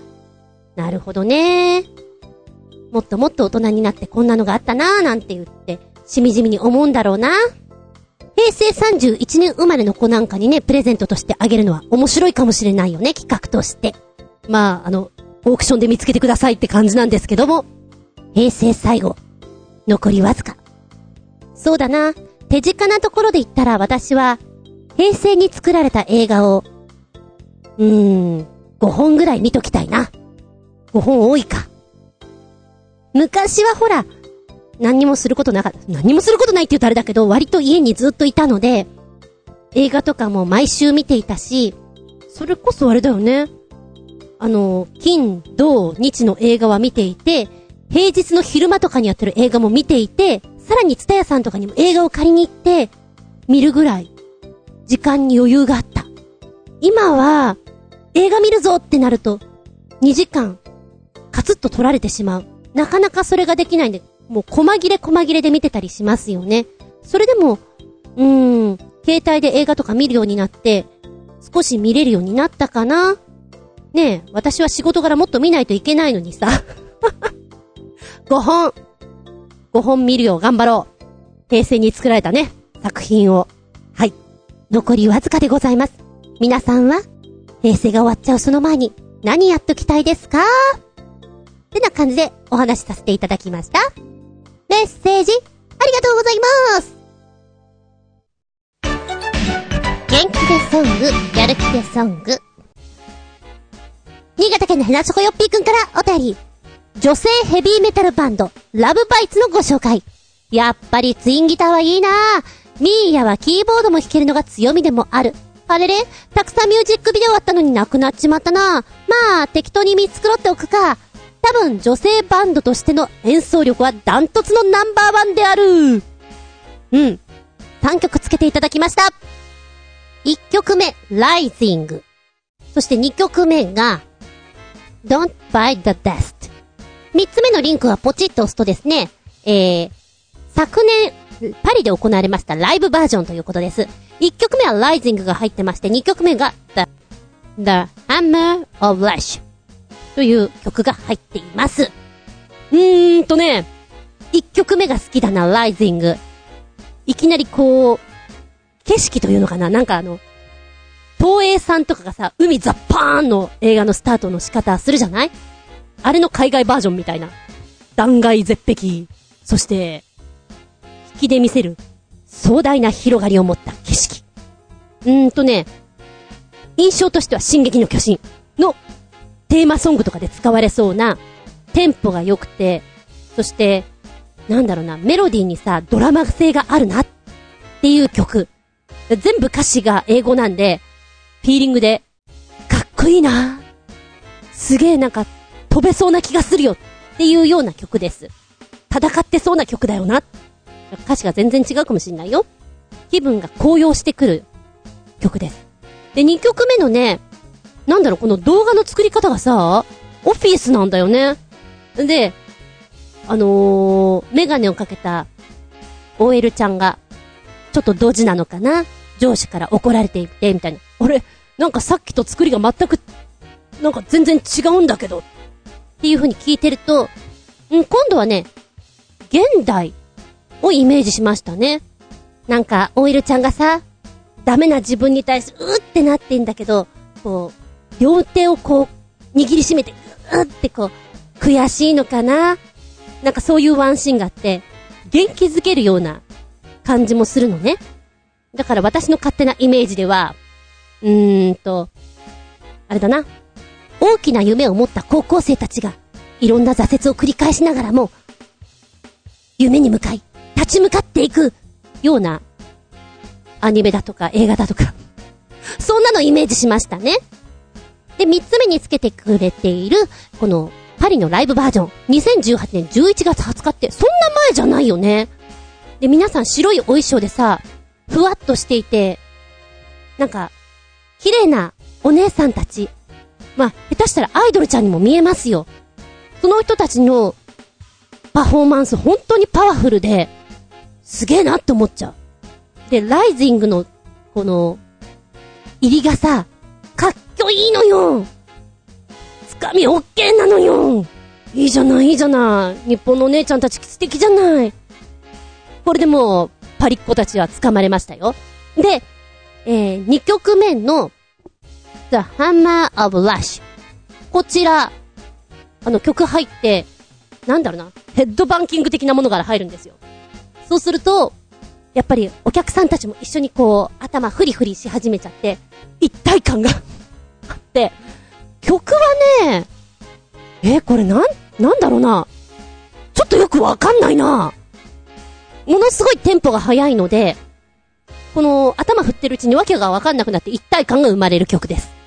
なるほどね。もっともっと大人になってこんなのがあったなーなんて言って、しみじみに思うんだろうな。平成31年生まれの子なんかにね、プレゼントとしてあげるのは面白いかもしれないよね、企画として。まあ、あの、オークションで見つけてくださいって感じなんですけども、平成最後、残りわずか。そうだな、手近なところで言ったら私は、平成に作られた映画を、うーん、5本ぐらい見ときたいな。5本多いか。昔はほら、何にもすることなかった。何もすることないって言うとあれだけど、割と家にずっといたので、映画とかも毎週見ていたし、それこそあれだよね。あの、金、土、日の映画は見ていて、平日の昼間とかにやってる映画も見ていて、さらにツタヤさんとかにも映画を借りに行って、見るぐらい、時間に余裕があった。今は、映画見るぞってなると、2時間、カツッと取られてしまう。なかなかそれができないんで、もう細切れ細切れで見てたりしますよね。それでも、うーん、携帯で映画とか見るようになって、少し見れるようになったかな？ねえ、私は仕事柄もっと見ないといけないのにさ。5本。5本見るよう、頑張ろう。平成に作られたね、作品を。はい。残りわずかでございます。皆さんは、平成が終わっちゃうその前に、何やっときたいですか？ってな感じでお話しさせていただきました。メッセージ、ありがとうございます元気でソング、やる気でソング。新潟県のヘナチョコヨッピーくんからお便り。女性ヘビーメタルバンド、ラブバイツのご紹介。やっぱりツインギターはいいなミーヤはキーボードも弾けるのが強みでもある。あれれ？たくさんミュージックビデオあったのになくなっちまったなまあ、適当に見繕っておくか。多分女性バンドとしての演奏力はダントツのナンバーワンである。うん。3曲つけていただきました。1曲目、Rising。そして2曲目が、Don't Buy the Dust。3つ目のリンクはポチッと押すとですね、えー、昨年、パリで行われましたライブバージョンということです。1曲目は Rising が入ってまして、2曲目が The, The Hammer of Lash という曲が入っています。うーんとね、1曲目が好きだな、Rising。いきなりこう、景色というのかななんかあの、東映さんとかがさ、海ザッパーンの映画のスタートの仕方するじゃない？あれの海外バージョンみたいな。断崖絶壁。そして、引きで見せる壮大な広がりを持った景色。うーんとね、印象としては進撃の巨人のテーマソングとかで使われそうなテンポが良くて、そして、なんだろうな、メロディーにさ、ドラマ性があるなっていう曲。全部歌詞が英語なんで、フィーリングで、かっこいいなすげえなんか、飛べそうな気がするよっていうような曲です。戦ってそうな曲だよな。歌詞が全然違うかもしんないよ。気分が高揚してくる曲です。で、2曲目のね、なんだろう、この動画の作り方がさ、オフィスなんだよね。で、あのー、メガネをかけた OL ちゃんが、ちょっとドジなのかな上司から怒られていて、みたいな。俺、なんかさっきと作りが全く、なんか全然違うんだけど。っていう風に聞いてると、うん、今度はね、現代をイメージしましたね。なんか、OL ちゃんがさ、ダメな自分に対して、うーってなってんだけど、こう、両手をこう、握りしめて、うーってこう、悔しいのかな？なんかそういうワンシーンがあって、元気づけるような感じもするのね。だから私の勝手なイメージでは、うーんと、あれだな。大きな夢を持った高校生たちが、いろんな挫折を繰り返しながらも、夢に向かい、立ち向かっていく、ような、アニメだとか映画だとか、そんなのイメージしましたね。で、三つ目につけてくれている、この、パリのライブバージョン、2018年11月20日って、そんな前じゃないよね。で、皆さん白いお衣装でさ、ふわっとしていて、なんか、綺麗なお姉さんたち。まあ、下手したらアイドルちゃんにも見えますよ。その人たちのパフォーマンス本当にパワフルで、すげえなって思っちゃう。で、ライジングの、この、入りがさ、かっこいいのよつかみオッケーなのよいいじゃない、いいじゃない。日本のお姉ちゃんたち素敵じゃない。これでもう、パリッコたちは掴まれましたよ。で、えー、2曲目の The Hammer of Rush。こちら、あの曲入って、なんだろうな、ヘッドバンキング的なものから入るんですよ。そうすると、やっぱりお客さんたちも一緒にこう、頭フリフリし始めちゃって、一体感が <laughs> あって、曲はね、えこれなん、なんだろうな。ちょっとよくわかんないな。ものすごいテンポが速いので、この頭振ってるうちにわけがわかんなくなって一体感が生まれる曲です。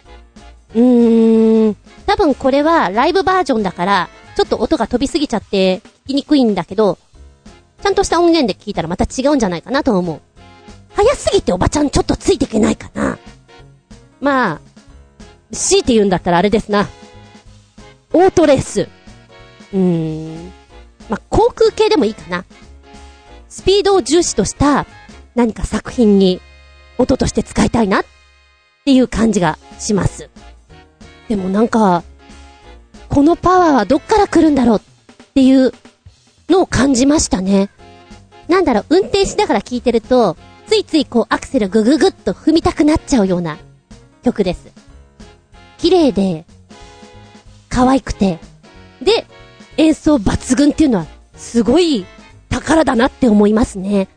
うーん、多分これはライブバージョンだから、ちょっと音が飛びすぎちゃって聞きにくいんだけど、ちゃんとした音源で聞いたらまた違うんじゃないかなと思う。早すぎておばちゃんちょっとついていけないかな。まあ、強いて言うんだったらあれですな。オートレース。うーん。まあ、航空系でもいいかな。スピードを重視とした何か作品に音として使いたいなっていう感じがします。でもなんか、このパワーはどっから来るんだろうっていうのを感じましたね。なんだろう、運転しながら聴いてると、ついついこうアクセルグググッと踏みたくなっちゃうような曲です。綺麗で、可愛くて、で、演奏抜群っていうのは、すごい宝だなって思いますね。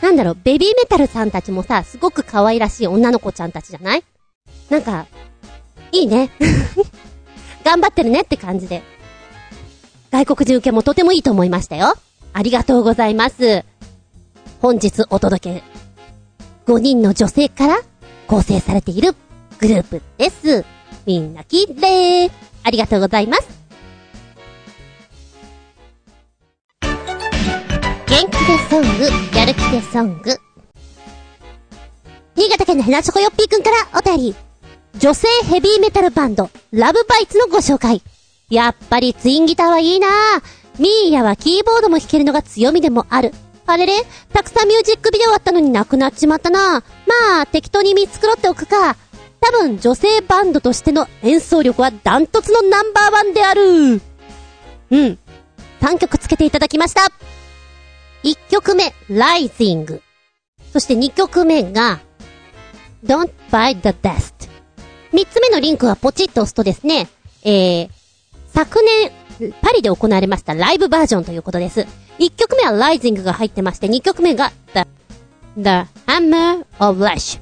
なんだろう、ベビーメタルさんたちもさ、すごく可愛らしい女の子ちゃんたちじゃない？なんか、いいね。<laughs> 頑張ってるねって感じで。外国人受けもとてもいいと思いましたよ。ありがとうございます。本日お届け、5人の女性から構成されているグループです。みんなきれい。ありがとうございます。元気でソング、やる気でソング。新潟県のヘナチョコヨッピーくんからお便り。女性ヘビーメタルバンド、ラブバイツのご紹介。やっぱりツインギターはいいなぁ。ミーヤはキーボードも弾けるのが強みでもある。あれれ？たくさんミュージックビデオあったのになくなっちまったなまあ、適当に見繕っておくか。多分女性バンドとしての演奏力はダントツのナンバーワンである。うん。3曲つけていただきました。1曲目、Rising。そして2曲目が、Don't Buy the Dust。3つ目のリンクはポチッと押すとですね、えー、昨年、パリで行われましたライブバージョンということです。1曲目は Rising が入ってまして、2曲目が The, The Hammer of Rush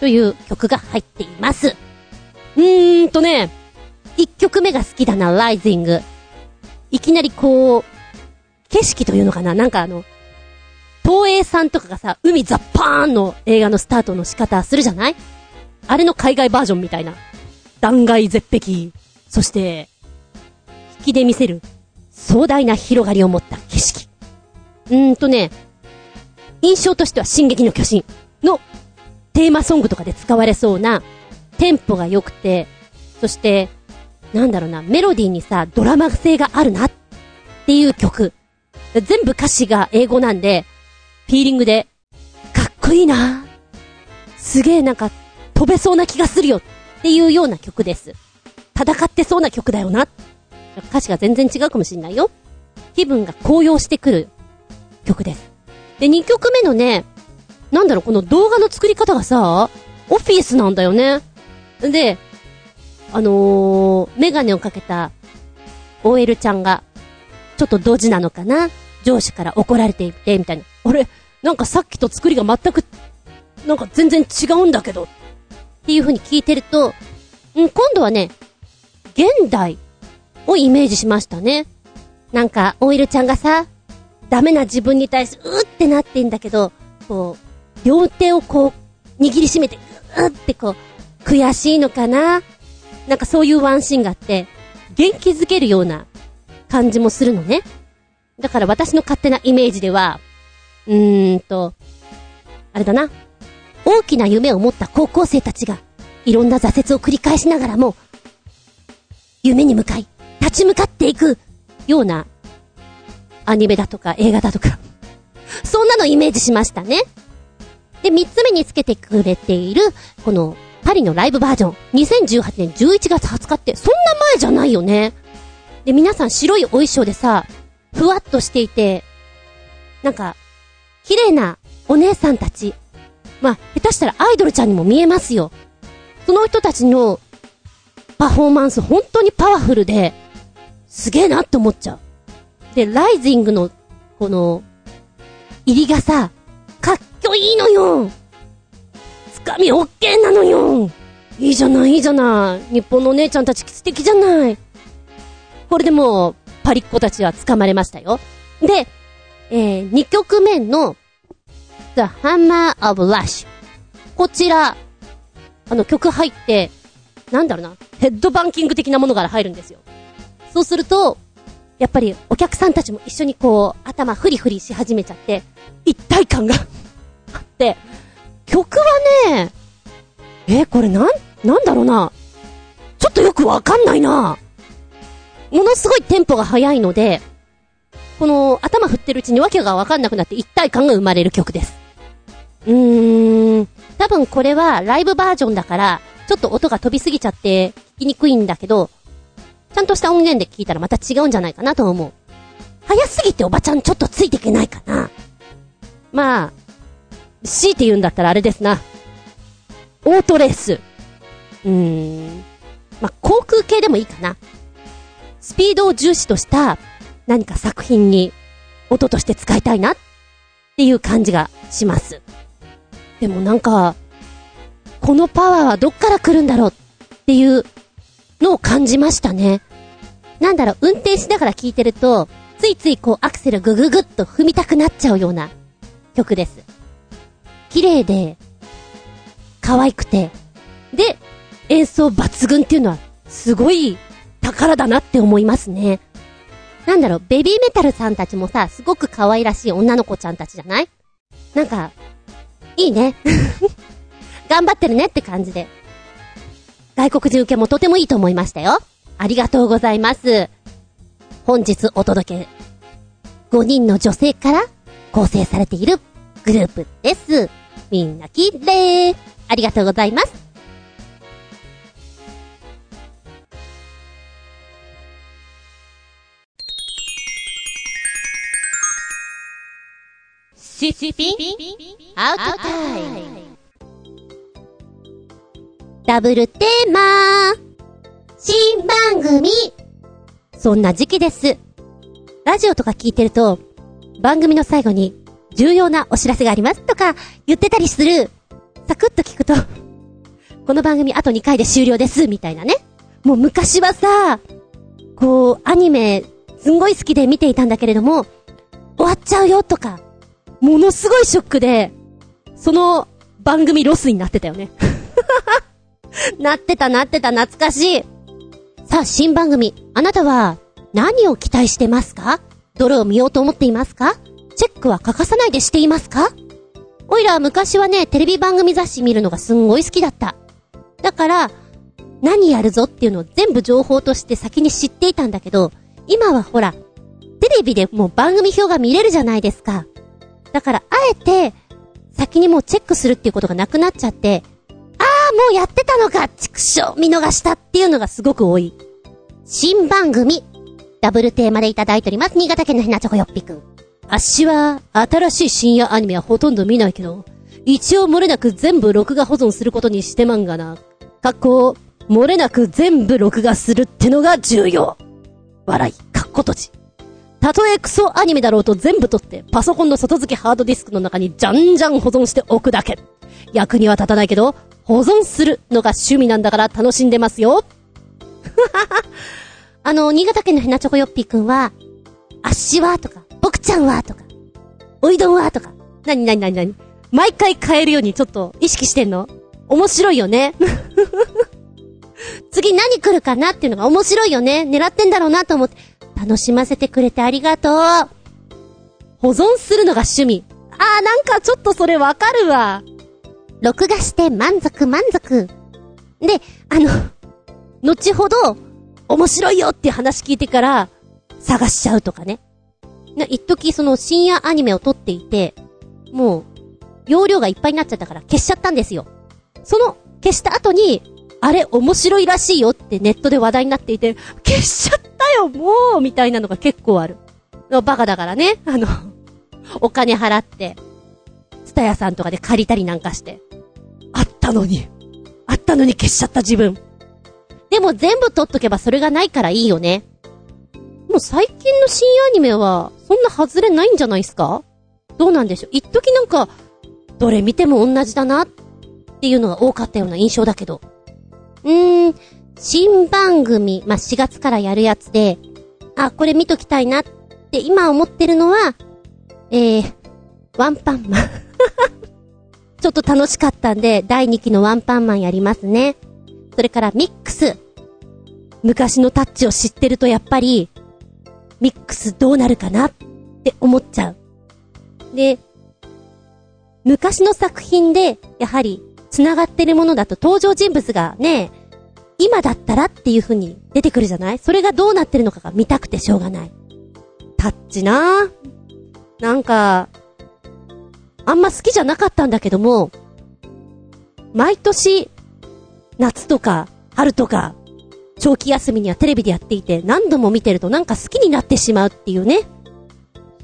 という曲が入っています。うーんとね、1曲目が好きだな、Rising。いきなりこう、景色というのかななんかあの、東映さんとかがさ、海ザッパーンの映画のスタートの仕方するじゃない？あれの海外バージョンみたいな。断崖絶壁。そして、引きで見せる壮大な広がりを持った景色。うーんとね、印象としては進撃の巨人のテーマソングとかで使われそうなテンポが良くて、そして、なんだろうな、メロディーにさ、ドラマ性があるなっていう曲。全部歌詞が英語なんで、フィーリングで、かっこいいなすげえなんか、飛べそうな気がするよっていうような曲です。戦ってそうな曲だよな。歌詞が全然違うかもしんないよ。気分が高揚してくる曲です。で、2曲目のね、なんだろう、この動画の作り方がさ、オフィスなんだよね。で、あのー、メガネをかけた OL ちゃんが、ちょっとドジなのかな上司から怒られていて、みたいな。俺、なんかさっきと作りが全く、なんか全然違うんだけど、っっていう風に聞いてると、うん、今度はね、現代をイメージしましたね。なんか、OL ちゃんがさ、ダメな自分に対して、うーってなってんだけど、こう、両手をこう、握りしめて、うーってこう、悔しいのかな？なんかそういうワンシーンがあって、元気づけるような感じもするのね。だから私の勝手なイメージでは、うーんと、あれだな。大きな夢を持った高校生たちが、いろんな挫折を繰り返しながらも、夢に向かい、立ち向かっていく、ような、アニメだとか映画だとか、そんなのイメージしましたね。で、三つ目につけてくれている、この、パリのライブバージョン。2018年11月20日って、そんな前じゃないよね。で、皆さん白いお衣装でさ、ふわっとしていて、なんか、綺麗なお姉さんたち。まあ、下手したらアイドルちゃんにも見えますよ。その人たちのパフォーマンス本当にパワフルで、すげえなって思っちゃう。で、ライジングの、この、入りがさ、かっこいいのよつかみオッケーなのよいいじゃない、いいじゃない。日本のお姉ちゃんたち素敵じゃない。これでもう、パリッコたちは掴まれましたよ。で、えー、2曲目の、The Hammer of Rush。こちら、あの曲入って、なんだろうな、ヘッドバンキング的なものから入るんですよ。そうすると、やっぱりお客さんたちも一緒にこう、頭フリフリし始めちゃって、一体感が <laughs> あって、曲はね、えこれなん、なんだろうな。ちょっとよくわかんないな。ものすごいテンポが速いので、この頭振ってるうちにわけがわかんなくなって一体感が生まれる曲です。うーん、多分これはライブバージョンだから、ちょっと音が飛びすぎちゃって、聞きにくいんだけど、ちゃんとした音源で聞いたらまた違うんじゃないかなと思う。早すぎておばちゃんちょっとついていけないかな。まあ、強いて言うんだったらあれですな。オートレース。うーん。まあ、航空系でもいいかな。スピードを重視とした何か作品に音として使いたいなっていう感じがします。でもなんか、このパワーはどっから来るんだろうっていうのを感じましたね。なんだろう、運転しながら聴いてると、ついついこうアクセルグググっと踏みたくなっちゃうような曲です。綺麗で、可愛くて、で、演奏抜群っていうのは、すごい宝だなって思いますね。なんだろう、ベビーメタルさんたちもさ、すごく可愛らしい女の子ちゃんたちじゃない？なんか、いいね。<laughs> 頑張ってるねって感じで。外国人受けもとてもいいと思いましたよ。ありがとうございます。本日お届け、5人の女性から構成されているグループです。みんなきれい。ありがとうございます。シッピンアウトタイムダブルテーマ新番組そんな時期です。ラジオとか聞いてると、番組の最後に重要なお知らせがありますとか言ってたりする。サクッと聞くと、この番組あと2回で終了です、みたいなね。もう昔はさ、こう、アニメ、すんごい好きで見ていたんだけれども、終わっちゃうよとか、ものすごいショックで、その番組ロスになってたよね。<laughs> なってたなってた懐かしい。さあ、新番組。あなたは何を期待してますか？どれを見ようと思っていますか？チェックは欠かさないでしていますか？おいらは昔はね、テレビ番組雑誌見るのがすんごい好きだった。だから、何やるぞっていうのを全部情報として先に知っていたんだけど、今はほら、テレビでもう番組表が見れるじゃないですか。だから、あえて、先にもうチェックするっていうことがなくなっちゃって、ああ、もうやってたのか畜生見逃したっていうのがすごく多い。新番組ダブルテーマでいただいております。新潟県のひなちょこよっぴくん。あっしは、新しい深夜アニメはほとんど見ないけど、一応漏れなく全部録画保存することにしてまんがな。かっこ、漏れなく全部録画するってのが重要。笑い、かっこ閉じ。たとえクソアニメだろうと全部撮って、パソコンの外付けハードディスクの中にじゃんじゃん保存しておくだけ。役には立たないけど、保存するのが趣味なんだから楽しんでますよ。<laughs> あの、新潟県のひなちょこよっぴくんは、あっしはとか、僕ちゃんはとか、おいどんはとか、なになになになに毎回変えるようにちょっと意識してんの？面白いよね。<laughs> 次何来るかなっていうのが面白いよね。狙ってんだろうなと思って、楽しませてくれてありがとう。保存するのが趣味。あーなんかちょっとそれわかるわ。録画して満足満足。で、あの、後ほど、面白いよって話聞いてから、探しちゃうとかね。な、一時その深夜アニメを撮っていて、もう、容量がいっぱいになっちゃったから消しちゃったんですよ。その、消した後に、あれ面白いらしいよってネットで話題になっていて、消しちゃったよもうみたいなのが結構ある。バカだからね、あの、<laughs> お金払って、ツタヤさんとかで借りたりなんかして。あったのに。あったのに消しちゃった自分。でも全部取っとけばそれがないからいいよね。もう最近の新アニメは、そんな外れないんじゃないですか？どうなんでしょう一時なんか、どれ見ても同じだなっていうのが多かったような印象だけど。うーん、新番組、まあ、4月からやるやつで、あ、これ見ときたいなって今思ってるのは、えー、ワンパンマン。<laughs> ちょっと楽しかったんで、第2期のワンパンマンやりますね。それからミックス。昔のタッチを知ってるとやっぱり、ミックスどうなるかなって思っちゃう。で、昔の作品で、やはり、繋がってるものだと登場人物がね、今だったらっていう風に出てくるじゃない？それがどうなってるのかが見たくてしょうがない。タッチなぁ。なんか、あんま好きじゃなかったんだけども、毎年、夏とか、春とか、長期休みにはテレビでやっていて、何度も見てるとなんか好きになってしまうっていうね。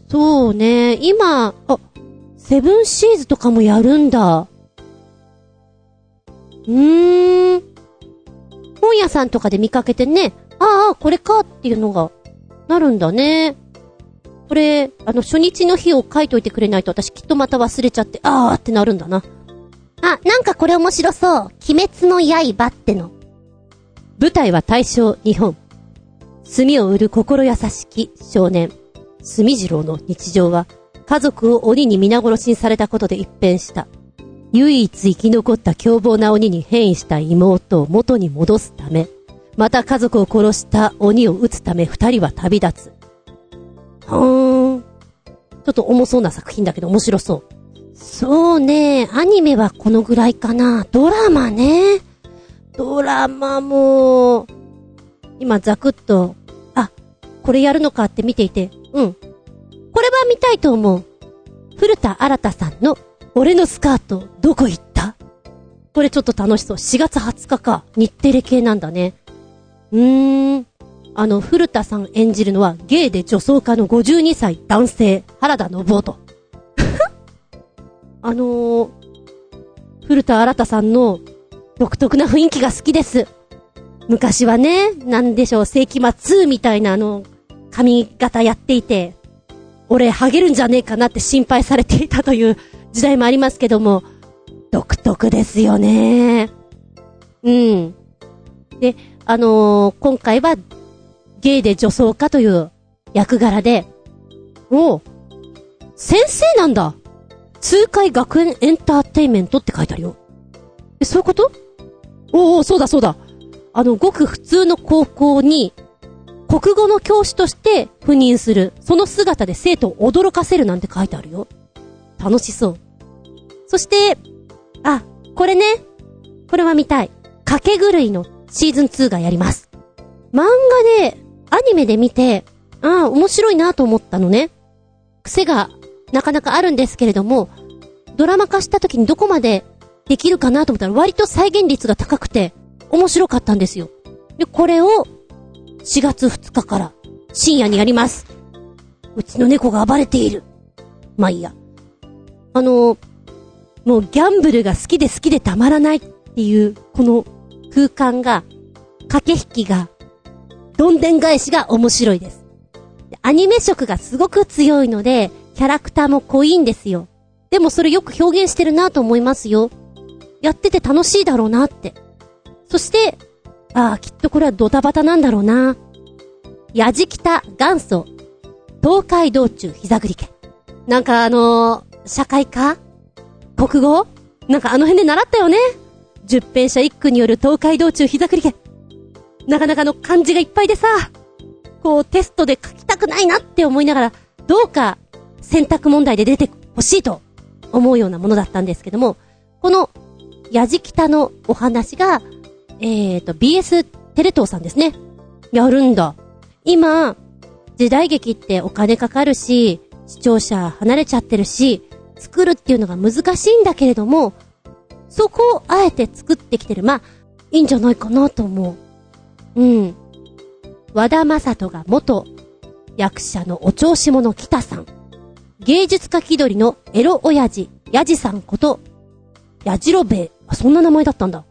そうね、今、あ、セブンシーズとかもやるんだ。うーん。本屋さんとかで見かけてね、ああ、これかっていうのが、なるんだね。これ、あの、初日の日を書いといてくれないと私きっとまた忘れちゃって、あーってなるんだな。あ、なんかこれ面白そう。鬼滅の刃っての。舞台は大正日本。墨を売る心優しき少年、墨次郎の日常は、家族を鬼に皆殺しにされたことで一変した。唯一生き残った凶暴な鬼に変異した妹を元に戻すため、また家族を殺した鬼を撃つため二人は旅立つ。はーん。ちょっと重そうな作品だけど面白そう。そうね、アニメはこのぐらいかな。ドラマね。ドラマも、今ザクッと、あ、これやるのかって見ていて、うん。これは見たいと思う。古田新太さんの、俺のスカート、どこ行った？これちょっと楽しそう。4月20日か。日テレ系なんだね。うーん。あの、古田さん演じるのは、ゲイで女装家の52歳男性、原田信夫と <laughs> あのー、古田新太さんの独特な雰囲気が好きです。昔はね、なんでしょう、世紀末みたいなあの、髪型やっていて、俺、ハゲるんじゃねえかなって心配されていたという時代もありますけども、独特ですよね。うん。で、あのー、今回はゲイで女装家という役柄で、お先生なんだ痛快学園エンターテイメントって書いてあるよ。え、そういうこと？おお、そうだそうだ。あの、ごく普通の高校に、国語の教師として赴任する。その姿で生徒を驚かせるなんて書いてあるよ。楽しそう。そして、あ、これね。これは見たい。かけ狂いのシーズン2がやります。漫画でアニメで見て、ああ、面白いなと思ったのね。癖がなかなかあるんですけれども、ドラマ化した時にどこまでできるかなと思ったら割と再現率が高くて面白かったんですよ。で、これを4月2日から深夜にやります。うちの猫が暴れている。まあいいや。あの、もうギャンブルが好きで好きでたまらないっていうこの空間が、駆け引きがどんでん返しが面白いです。アニメ色がすごく強いので、キャラクターも濃いんですよ。でもそれよく表現してるなと思いますよ。やってて楽しいだろうなって。そして、ああ、きっとこれはドタバタなんだろうな。やじきた元祖、東海道中膝栗家。なんかあのー、社会科国語なんかあの辺で習ったよね？十編者一句による東海道中膝栗家。なかなかの漢字がいっぱいでさ、こうテストで書きたくないなって思いながら、どうか選択問題で出てほしいと思うようなものだったんですけども、この、やじきたのお話が、えーと、BS テレ東さんですね。やるんだ。今、時代劇ってお金かかるし、視聴者離れちゃってるし、作るっていうのが難しいんだけれども、そこをあえて作ってきてる。まあ、いいんじゃないかなと思う。うん。和田正人が元役者のお調子者北さん。芸術家気取りのエロ親父、ヤジさんこと、ヤジロベイ。あ、そんな名前だったんだ。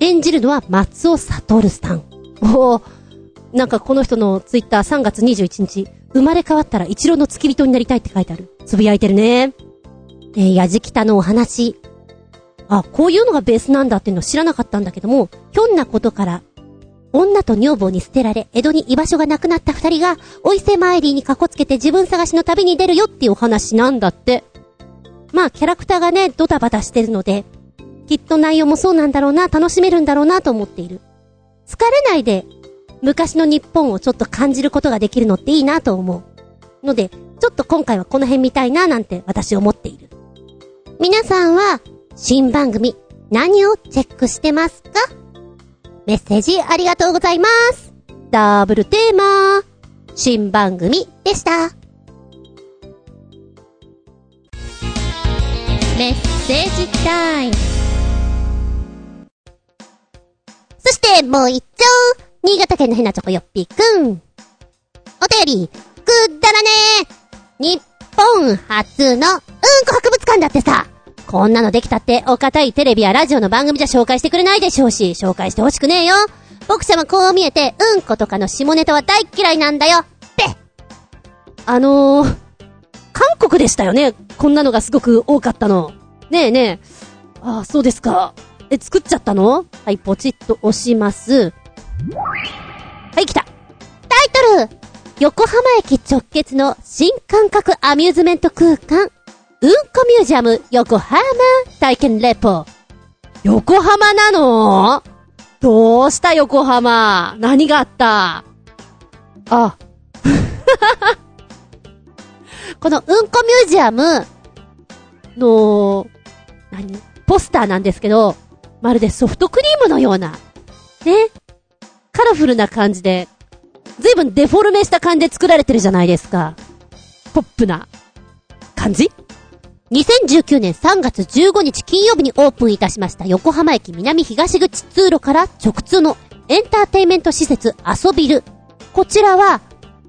演じるのは松尾悟さん。おなんかこの人のツイッター3月21日、生まれ変わったら一郎の付き人になりたいって書いてある。つぶやいてるね。えー、やじきたのお話。あ、こういうのがベースなんだっていうの知らなかったんだけども、ひょんなことから、女と女房に捨てられ、江戸に居場所がなくなった二人が、お伊勢参りにかこつけて自分探しの旅に出るよっていうお話なんだって。まあ、キャラクターがね、ドタバタしてるので、きっと内容もそうなんだろうな、楽しめるんだろうなと思っている。疲れないで、昔の日本をちょっと感じることができるのっていいなと思う。ので、ちょっと今回はこの辺見たいななんて私思っている。皆さんは、新番組、何をチェックしてますか？メッセージありがとうございます。ダブルテーマ、新番組でした。メッセージタイム。そしてもう一丁、新潟県のヘナチョコよっぴーくん。お便り、くだらねー日本初のうんこ博物館だってさ。こんなのできたって、お堅いテレビやラジオの番組じゃ紹介してくれないでしょうし、紹介してほしくねえよ。僕ちゃんはこう見えて、うんことかの下ネタは大嫌いなんだよ。って。あのー、韓国でしたよね。こんなのがすごく多かったの。ねえねえ。ああ、そうですか。え、作っちゃったの？はい、ポチッと押します。はい、来た。タイトル横浜駅直結の新感覚アミューズメント空間うんこミュージアム横浜体験レポ。横浜なの？どうした横浜？何があった？あ。<laughs> このうんこミュージアムの、何？ポスターなんですけど、まるでソフトクリームのような、ね？カラフルな感じで、ずいぶんデフォルメした感じで作られてるじゃないですか。ポップな感じ？2019年3月15日金曜日にオープンいたしました横浜駅南東口通路から直通のエンターテイメント施設遊びる。こちらは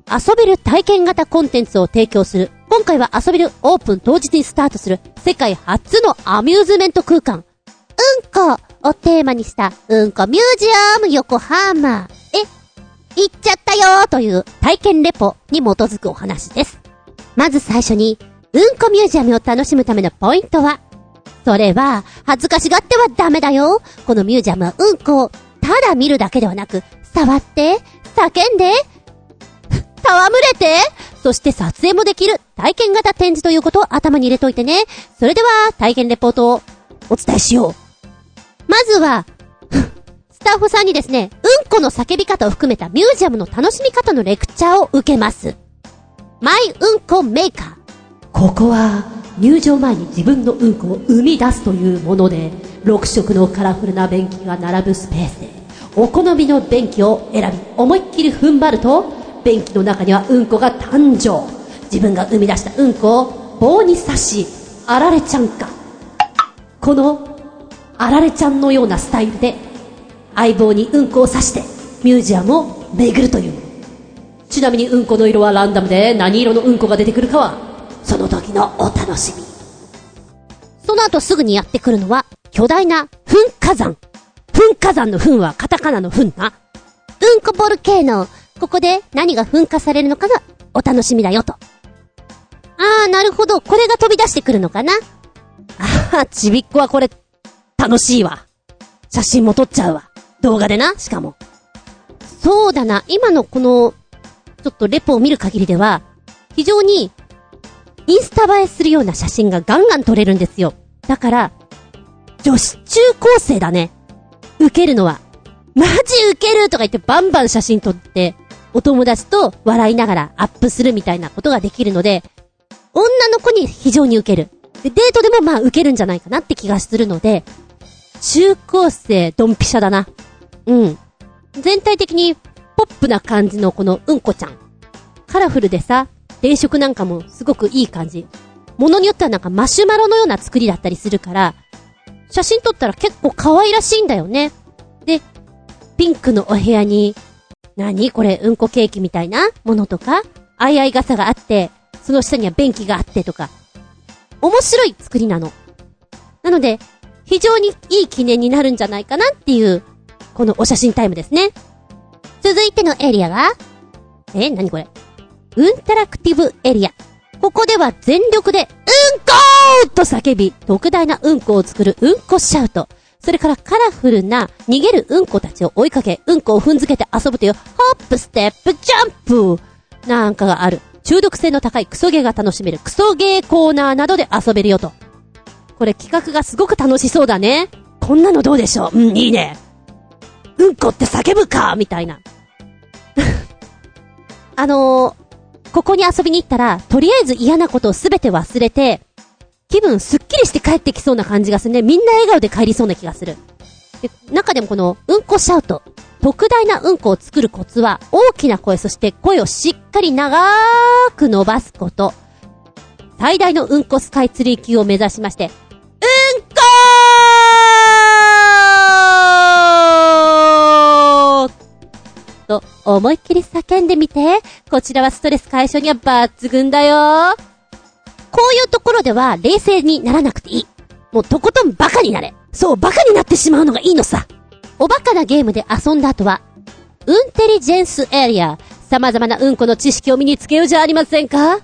遊べる体験型コンテンツを提供する。今回は遊べるオープン当日にスタートする世界初のアミューズメント空間。うんこをテーマにしたうんこミュージアム横浜。え、行っちゃったよという体験レポに基づくお話です。まず最初にうんこミュージアムを楽しむためのポイントは、それは、恥ずかしがってはダメだよ。このミュージアムはうんこを、ただ見るだけではなく、触って、叫んで、<laughs> 戯れて、そして撮影もできる体験型展示ということを頭に入れといてね。それでは、体験レポートをお伝えしよう。まずは、<laughs> タッフさんにですね、うんこの叫び方を含めたミュージアムの楽しみ方のレクチャーを受けます。マイうんこメーカー。ここは入場前に自分のうんこを生み出すというもので6色のカラフルな便器が並ぶスペースでお好みの便器を選び思いっきり踏ん張ると便器の中にはうんこが誕生自分が生み出したうんこを棒に刺しあられちゃんかこのあられちゃんのようなスタイルで相棒にうんこを刺してミュージアムを巡るというちなみにうんこの色はランダムで何色のうんこが出てくるかはその時のお楽しみ。その後すぐにやってくるのは、巨大な噴火山。噴火山の噴はカタカナの噴な。うんこボルケーノ。ここで何が噴火されるのかがお楽しみだよと。あー、なるほど。これが飛び出してくるのかな。ああ、ちびっこはこれ、楽しいわ。写真も撮っちゃうわ。動画でな、しかも。そうだな。今のこの、ちょっとレポを見る限りでは、非常にインスタ映えするような写真がガンガン撮れるんですよ。だから、女子中高生だね。受けるのは。マジ受けるとか言ってバンバン写真撮って、お友達と笑いながらアップするみたいなことができるので、女の子に非常に受ける。で、デートでもまあ受けるんじゃないかなって気がするので、中高生ドンピシャだな。うん。全体的にポップな感じのこのうんこちゃん。カラフルでさ、電飾なんかもすごくいい感じ。ものによってはなんかマシュマロのような作りだったりするから、写真撮ったら結構可愛らしいんだよね。で、ピンクのお部屋に、何これ、うんこケーキみたいな？ものとか、あいあい傘があって、その下には便器があってとか、面白い作りなの。なので、非常にいい記念になるんじゃないかなっていう、このお写真タイムですね。続いてのエリアが、え、なにこれ？ウンタラクティブエリア。ここでは全力で、うんこーと叫び、特大なうんこを作るうんこシャウト。それからカラフルな逃げるうんこたちを追いかけ、うんこを踏んづけて遊ぶという、ホップ、ステップ、ジャンプなんかがある。中毒性の高いクソゲーが楽しめるクソゲーコーナーなどで遊べるよと。これ企画がすごく楽しそうだね。こんなのどうでしょう？うん、いいね。うんこって叫ぶかみたいな。<laughs> あのー、ここに遊びに行ったら、とりあえず嫌なことをすべて忘れて、気分すっきりして帰ってきそうな感じがするね。みんな笑顔で帰りそうな気がする。で、中でもこの、うんこシャウト。特大なうんこを作るコツは、大きな声、そして声をしっかり長ーく伸ばすこと。最大のうんこスカイツリー級を目指しまして、うんこと思いっきり叫んでみて。こちらはストレス解消には抜群だよ。こういうところでは冷静にならなくていい。もうとことんバカになれ。そう、バカになってしまうのがいいのさ。おバカなゲームで遊んだ後は、ウンテリジェンスエリア。様々なうんこの知識を身につけようじゃありませんか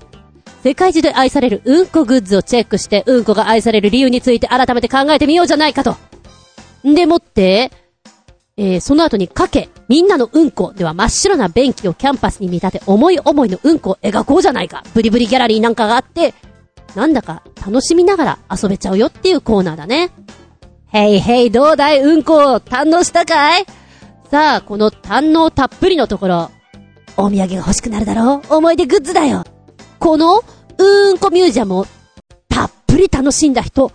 世界中で愛されるうんこグッズをチェックして、うんこが愛される理由について改めて考えてみようじゃないかと。んでもって、えー、その後にかけ、みんなのうんこでは真っ白な便器をキャンパスに見立て、思い思いのうんこを描こうじゃないか。ブリブリギャラリーなんかがあって、なんだか楽しみながら遊べちゃうよっていうコーナーだね。へいへい、どうだいうんこを堪能したかい？さあ、この堪能たっぷりのところ、お土産が欲しくなるだろう？思い出グッズだよこの、うーんこミュージアムを、たっぷり楽しんだ人、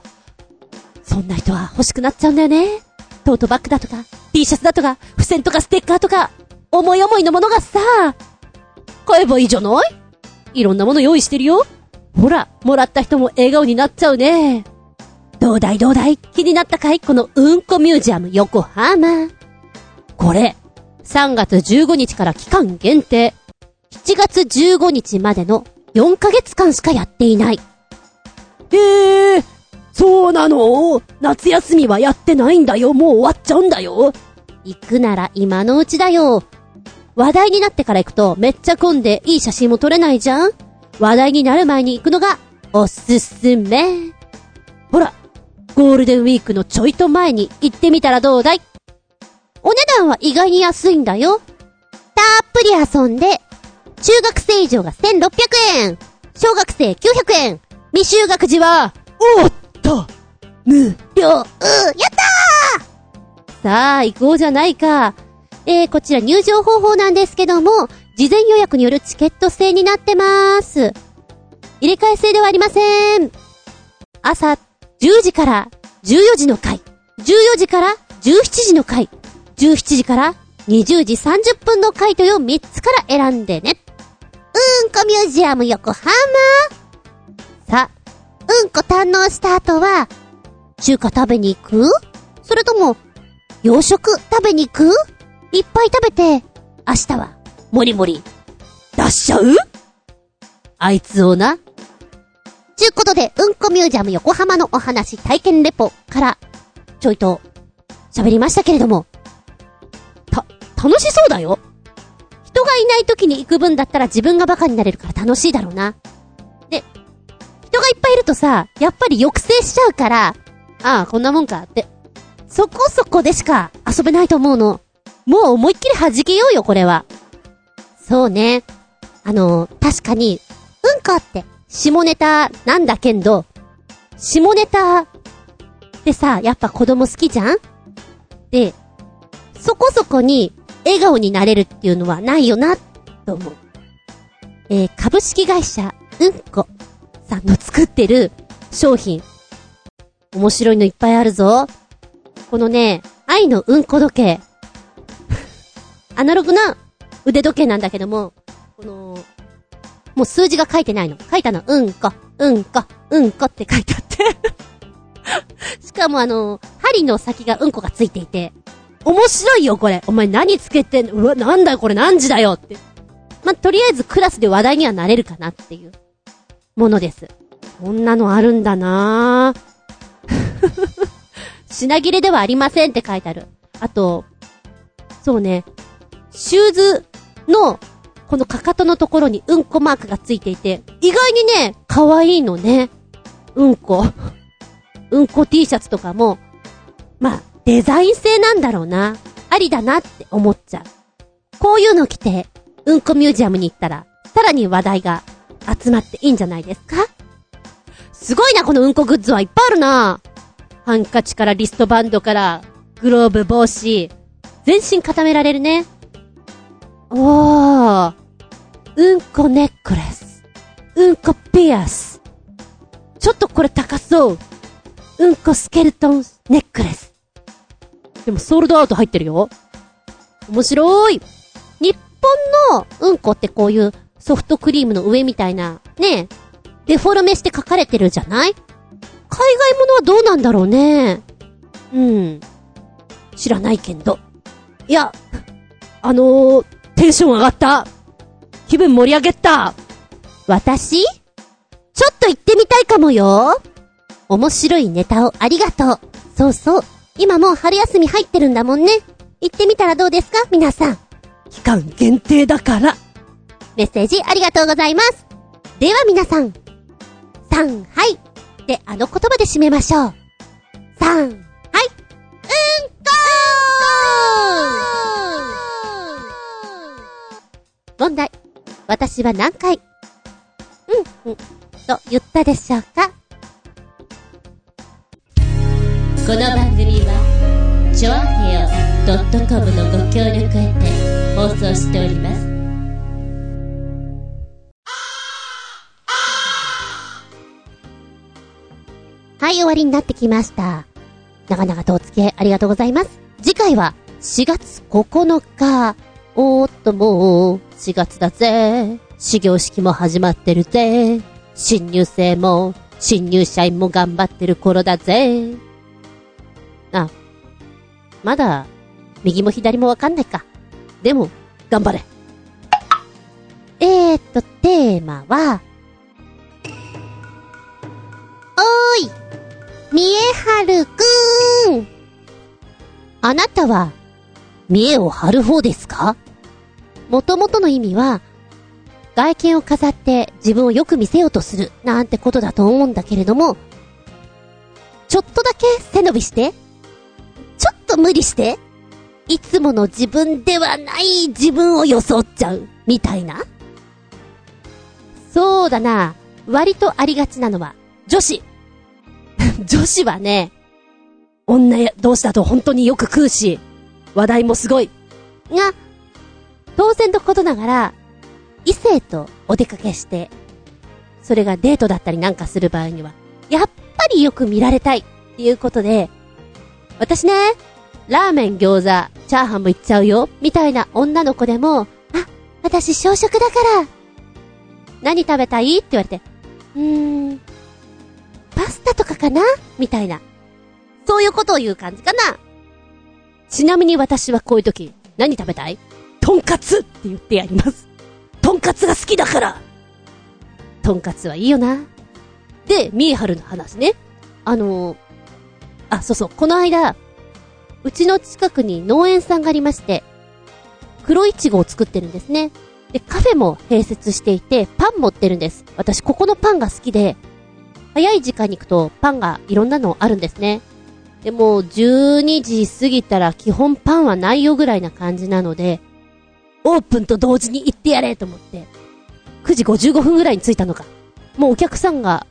そんな人は欲しくなっちゃうんだよね。トートバッグだとか、T シャツだとか、付箋とかステッカーとか、思い思いのものがさ、買えばいいじゃない？いろんなもの用意してるよ。ほら、もらった人も笑顔になっちゃうね。どうだい？どうだい？気になったかい？このうんこミュージアム横浜。これ、3月15日から期間限定。7月15日までの4ヶ月間しかやっていない。へえ、そうなの？夏休みはやってないんだよ。もう終わっちゃうんだよ。行くなら今のうちだよ。話題になってから行くとめっちゃ混んでいい写真も撮れないじゃん話題になる前に行くのがおすすめ。ほら、ゴールデンウィークのちょいと前に行ってみたらどうだい？お値段は意外に安いんだよ。たっぷり遊んで、中学生以上が1600円、小学生900円、未就学児は、おっと、無料、うやったーさあ、行こうじゃないか。えー、こちら入場方法なんですけども、事前予約によるチケット制になってまーす。入れ替え制ではありません。朝10時から14時の回、14時から17時の回、17時から20時30分の回という3つから選んでね。うんこミュージアム横浜、うんこ堪能した後は、中華食べに行く？それとも、洋食食べに行く？いっぱい食べて、明日はもりもり、出しちゃう？あいつをな。ちゅうことで、うんこミュージアム横浜のお話体験レポから、ちょいと、喋りましたけれども、た、楽しそうだよ。人がいない時に行く分だったら自分がバカになれるから楽しいだろうな。人がいっぱいいるとさ、やっぱり抑制しちゃうから、ああ、こんなもんかって。そこそこでしか遊べないと思うの。もう思いっきり弾けようよ、これは。そうね。あの、確かに、うんこって、下ネタなんだけど、下ネタってさ、やっぱ子供好きじゃん？で、そこそこに笑顔になれるっていうのはないよな、と思う。えー、株式会社、うんこさんの作ってる商品。面白いのいっぱいあるぞ。このね、愛のうんこ時計。<laughs> アナログな腕時計なんだけども、この、もう数字が書いてないの。書いたの、うんこ、うんこ、うんこって書いてあって <laughs> しかもあの、針の先がうんこがついていて、面白いよこれ。お前何つけてんの？うわ、なんだよこれ何時だよって。まとりあえずクラスで話題にはなれるかなっていう、ものです。こんなのあるんだなぁ。<laughs> 品切れではありませんって書いてある。あと、そうね、シューズの、このかかとのところにうんこマークがついていて、意外にね、可愛いのね。うんこ。<laughs> うんこ T シャツとかも、まあ、デザイン性なんだろうな。ありだなって思っちゃう。こういうの着て、うんこミュージアムに行ったら、さらに話題が集まっていいんじゃないですか？すごいな、このうんこグッズはいっぱいあるな。ハンカチからリストバンドから、グローブ、帽子、全身固められるね。おー。うんこネックレス。うんこピアス。ちょっとこれ高そう。うんこスケルトンネックレス。でもソールドアウト入ってるよ。面白い。日本のうんこってこういうソフトクリームの上みたいな、ねえデフォルメして書かれてるじゃない？海外ものはどうなんだろうね。うん。知らないけど。いや、あのー、テンション上がった。気分盛り上げた。私？ちょっと行ってみたいかもよ。面白いネタをありがとう。そうそう。今もう春休み入ってるんだもんね。行ってみたらどうですか？皆さん。期間限定だから。メッセージありがとうございます。では皆さん。さん、はい。で、あの言葉で締めましょう。さん、はい。うんこー問題。私は何回、うん、うん、と言ったでしょうか？この番組はチョアヘオ .com のご協力へて放送しておりますはい、終わりになってきました。長々とお付き合いありがとうございます。次回は4月9日。おーっともう4月だぜ。始業式も始まってるぜ。新入生も、新入社員も頑張ってる頃だぜ。あ、まだ、右も左もわかんないか。でも、頑張れ。えーっと、テーマは、見えはるくーん。あなたは、見栄を張る方ですか？元々の意味は、外見を飾って自分をよく見せようとするなんてことだと思うんだけれども、ちょっとだけ背伸びして、ちょっと無理して、いつもの自分ではない自分を装っちゃう、みたいなそうだな、割とありがちなのは、女子。<laughs> 女子はね、女同士だと本当によく食うし、話題もすごい。が、当然のことながら、異性とお出かけして、それがデートだったりなんかする場合には、やっぱりよく見られたいっていうことで、私ね、ラーメン、餃子、チャーハンも行っちゃうよ、みたいな女の子でも、あ、私小食だから、何食べたい？って言われて、うーん、パスタとかかな？みたいな。そういうことを言う感じかな。ちなみに私はこういう時、何食べたい？とんかつって言ってやります。とんかつが好きだからとんかつはいいよな。で、ミーハルの話ね。あのー、あ、そうそう、この間、うちの近くに農園さんがありまして、黒いちごを作ってるんですね。で、カフェも併設していて、パン持ってるんです。私、ここのパンが好きで、早い時間に行くと、パンがいろんなのあるんですね。でも、12時過ぎたら基本パンはないよぐらいな感じなので、オープンと同時に行ってやれと思って、9時55分ぐらいに着いたのか。もうお客さんが、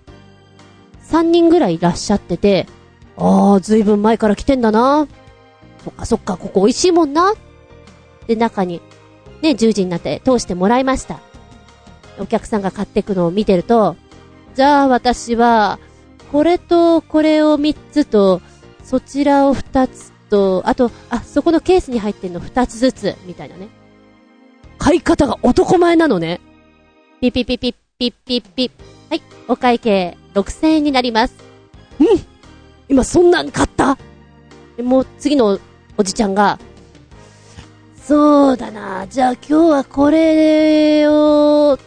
3人ぐらいいらっしゃってて、あー、ずいぶん前から来てんだな。そっかそっか、ここ美味しいもんな。で、中に、ね、10時になって通してもらいました。お客さんが買ってくのを見てると、じゃあ私は、これとこれを3つと、そちらを2つと、あと、あ、そこのケースに入ってるの2つずつ、みたいなね。買い方が男前なのね。ピピピピピピピ。はい、お会計6000円になります。今そんなん買ったでもう次のおじちゃんが、そうだな、じゃあ今日はこれを、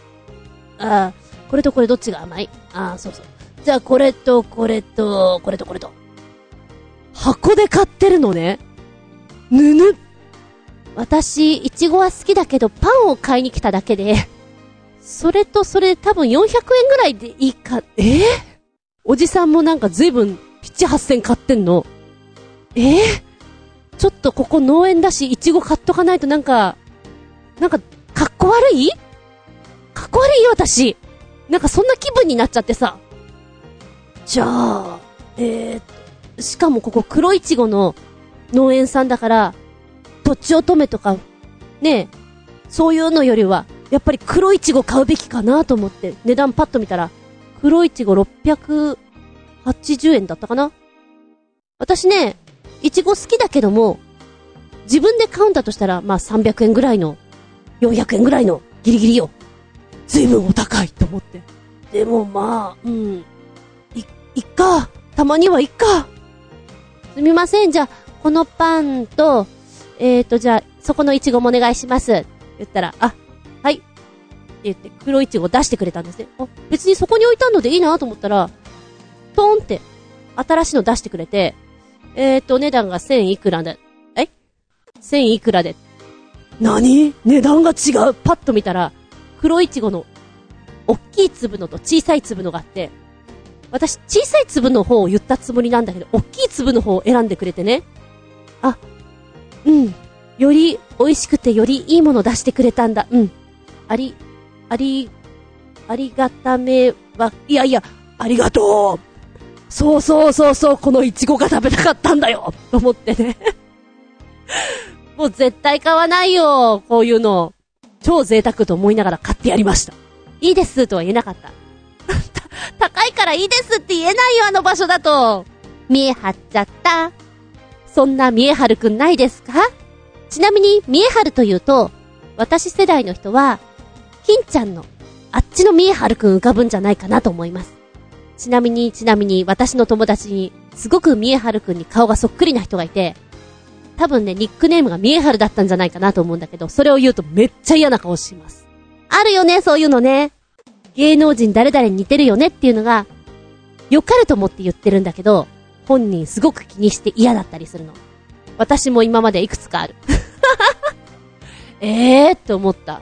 あ、これとこれどっちが甘い？ああ、そうそう。じゃあこれとこれと、これとこれと。箱で買ってるのね。ぬぬ。私、いちごは好きだけど、パンを買いに来ただけで、それとそれ多分400円ぐらいでいいか、え？ー、おじさんもなんか随分、7、8千買ってんの。え？ー、ちょっとここ農園だし、いちご買っとかないとなんか、なんか、かっこ悪い？かっこ悪いよ、私。なんかそんな気分になっちゃってさ。じゃあ、えー、しかもここ黒いちごの農園さんだから、とちおとめとか、ねえそういうのよりは、やっぱり黒いちご買うべきかなと思って、値段パッと見たら、黒いちご680円だったかな？私ね、いちご好きだけども、自分で買うんだとしたら、まあ300円ぐらいの、400円ぐらいの、ギリギリよ。随分お高いと思って。でもまあ、うん。い、いっか。たまにはいっか。すみません、じゃあ、このパンと、えーと、じゃあ、そこのイチゴもお願いします。言ったら、あ、はい。って言って、黒イチゴ出してくれたんですね。あ、別にそこに置いたのでいいなと思ったら、トーンって、新しいの出してくれて、えーと、値段が1000いくらで、え ?1000 いくらで。何？値段が違うパッと見たら、黒いちごの、大きい粒のと小さい粒のがあって、私、小さい粒の方を言ったつもりなんだけど、大きい粒の方を選んでくれてね。あ、うん。より美味しくてよりいいもの出してくれたんだ。うん。あり、あり、ありがためは、いやいや、ありがとうそうそうそうそう、このイチゴが食べたかったんだよと思ってね <laughs> もう絶対買わないよこういうの。超贅沢と思いながら買ってやりました。いいですとは言えなかった。<laughs> 高いからいいですって言えないよ、あの場所だと。見え張っちゃった。そんな見え張るくんないですか？ちなみに、見え張るというと、私世代の人は、金ちゃんの、あっちの見え張るくん浮かぶんじゃないかなと思います。ちなみに、ちなみに、私の友達に、すごく見え張るくんに顔がそっくりな人がいて、多分ね、ニックネームが見えはるだったんじゃないかなと思うんだけど、それを言うとめっちゃ嫌な顔します。あるよね、そういうのね。芸能人誰々に似てるよねっていうのが、良かれと思って言ってるんだけど、本人すごく気にして嫌だったりするの。私も今までいくつかある。<laughs> えーって思った。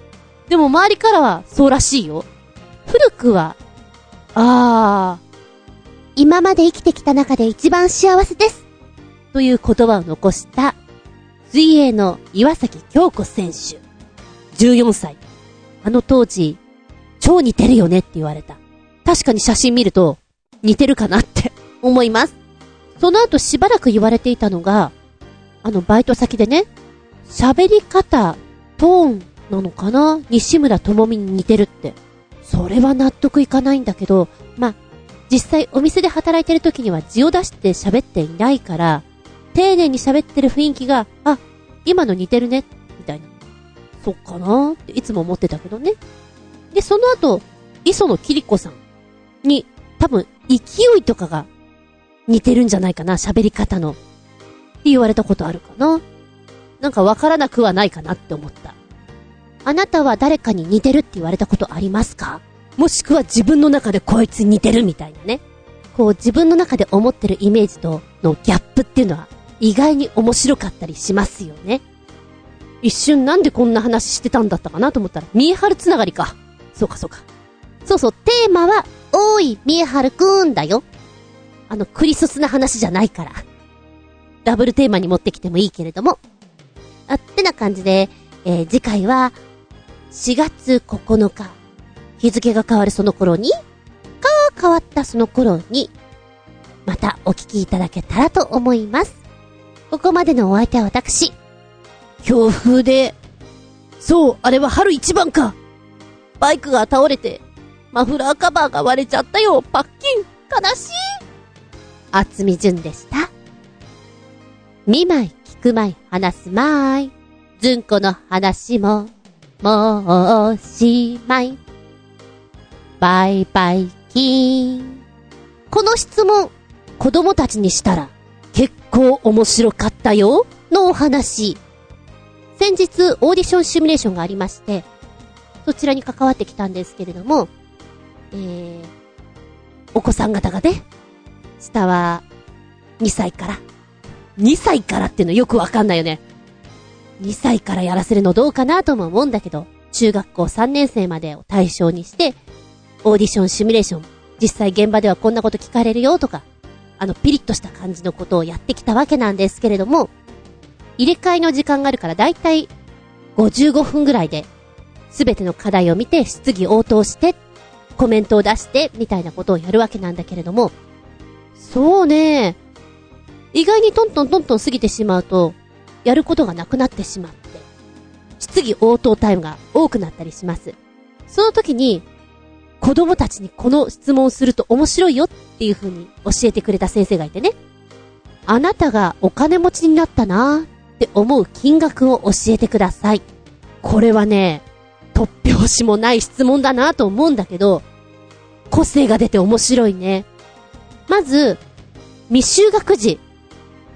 でも周りからはそうらしいよ。古くは、あー、今まで生きてきた中で一番幸せです。という言葉を残した水泳の岩崎京子選手。14歳。あの当時、超似てるよねって言われた。確かに写真見ると、似てるかなって <laughs> 思います。その後しばらく言われていたのが、あのバイト先でね、喋り方、トーンなのかな？西村智美に似てるって。それは納得いかないんだけど、ま実際お店で働いてる時には字を出して喋っていないから、丁寧に喋ってる雰囲気が、あ、今の似てるね、みたいな。そっかなっていつも思ってたけどね。で、その後、磯野キリコさんに、多分、勢いとかが似てるんじゃないかな、喋り方の。って言われたことあるかな。なんかわからなくはないかなって思った。あなたは誰かに似てるって言われたことありますか？もしくは自分の中でこいつ似てるみたいなね。こう自分の中で思ってるイメージとのギャップっていうのは意外に面白かったりしますよね。一瞬なんでこんな話してたんだったかなと思ったら、ミエハルつながりか。そうかそうか。そうそう、テーマは、おい、ミエハルくんだよ。あの、クリソスな話じゃないから。ダブルテーマに持ってきてもいいけれども。あってな感じで、えー、次回は、4月9日、日付が変わるその頃に、か変わったその頃に、またお聞きいただけたらと思います。ここまでのお相手は私。強風で、そう、あれは春一番か。バイクが倒れて、マフラーカバーが割れちゃったよ、パッキン。悲しい。厚み純でした。見舞い、聞く舞い、話すまい。ずんこの話も、もうおしまい。バイバイキーン。この質問、子供たちにしたら、結構面白かったよのお話。先日オーディションシミュレーションがありまして、そちらに関わってきたんですけれども、えー、お子さん方がね、下は2歳から。2歳からっていうのよくわかんないよね。2歳からやらせるのどうかなとも思うんだけど、中学校3年生までを対象にして、オーディション、シミュレーション、実際現場ではこんなこと聞かれるよとか、あの、ピリッとした感じのことをやってきたわけなんですけれども、入れ替えの時間があるからだいたい55分ぐらいで、すべての課題を見て質疑応答して、コメントを出して、みたいなことをやるわけなんだけれども、そうね、意外にトントントントン過ぎてしまうと、やることがなくなってしまって、質疑応答タイムが多くなったりします。その時に、子供たちにこの質問をすると面白いよっていう風に教えてくれた先生がいてね。あなたがお金持ちになったなーって思う金額を教えてください。これはね、突拍子もない質問だなと思うんだけど、個性が出て面白いね。まず、未就学児。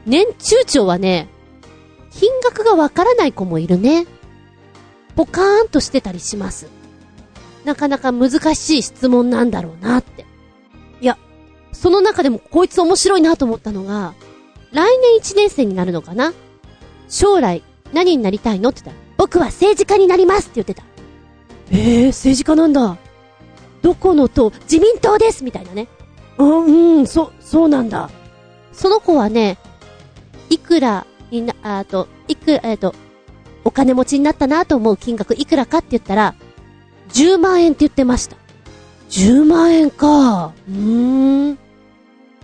年中長はね、金額がわからない子もいるね。ポカーンとしてたりします。なかなか難しい質問なんだろうなって。いや、その中でもこいつ面白いなと思ったのが、来年1年生になるのかな？将来何になりたいのって言ったら、僕は政治家になりますって言ってた。ええー、政治家なんだ。どこの党？自民党ですみたいなね。うん、うん、そ、そうなんだ。その子はね、いくらにな、あと、いくら、えっ、ー、と、お金持ちになったなと思う金額いくらかって言ったら、10万円って言ってました。10万円か。うーん。